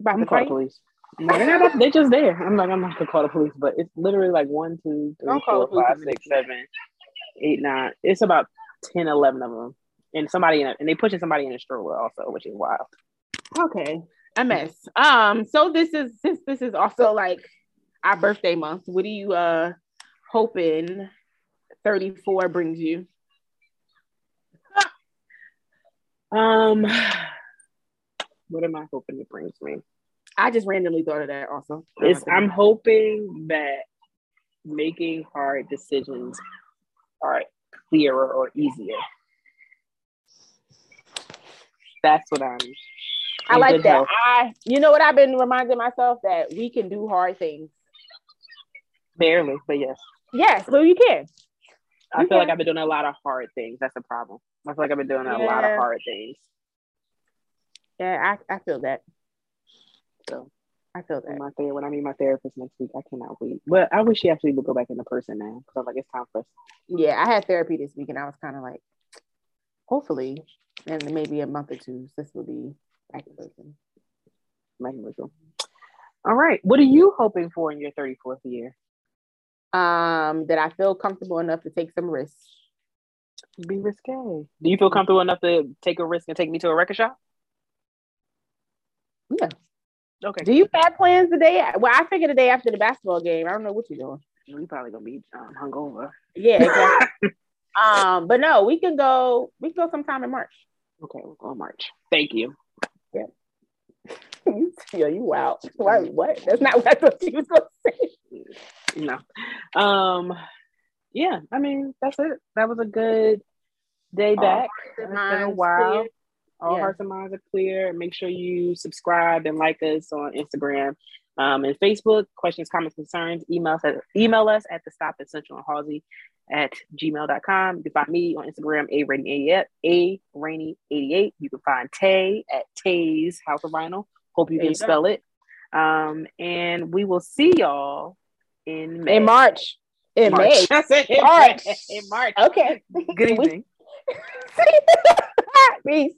about the call the police. I'm they're, not- they're just there. I'm like, I'm not gonna call the police, but it's literally like one, two, three, Don't four, five, if six, it's- seven, eight, nine. It's about 10, 11 of them, and somebody in a, and they pushing somebody in a stroller also, which is wild. Okay, a mess. Um, so this is since this is also like our birthday month. What are you uh hoping 34 brings you? Um, what am I hoping it brings me? I just randomly thought of that also. It's, I'm hoping that making hard decisions are clearer or easier. That's what I'm. I like that. health. I you know what I've been reminding myself that we can do hard things. Barely, but yes. Yes, well you can. I You feel like. I've been doing a lot of hard things. That's a problem. I feel like I've been doing a lot of hard things. Yeah, I, I feel that. So I feel that. my ther- when I meet my therapist next week, I cannot wait. But I wish she actually would go back into person now because I'm like, it's time for us. Yeah, I had therapy this week and I was kind of like, hopefully, in maybe a month or two, this will be back in person. It real. All right. What are you hoping for in your 34th year? Um, that I feel comfortable enough to take some risks. Be risque. Do you feel comfortable enough to take a risk and take me to a record shop? Yeah. Okay. Do you have plans today? Well, I figured the day after the basketball game. I don't know what you're doing. We probably gonna be um, hungover. Yeah, exactly. um, but no, we can go. We can go sometime in March. Okay, we'll go in March. Thank you. yeah, you wow. What? What? That's not what I thought you was gonna say. No. Um. Yeah. I mean, that's it. That was a good day back. Hearts It's been a while. clear. All Yeah. hearts and minds are clear. Make sure you subscribe and like us on Instagram um, and Facebook. Questions, comments, concerns, email us at, email us at the stop at Central and Halsey at gmail.com. You can find me on Instagram, a rainy 88, a rainy 88. You can find Tay at Tay's House of Vinyl. Hope you can spell it. Um, and we will see y'all in May. In March. In March. May. I said in March. In March. Okay. Good evening. Peace.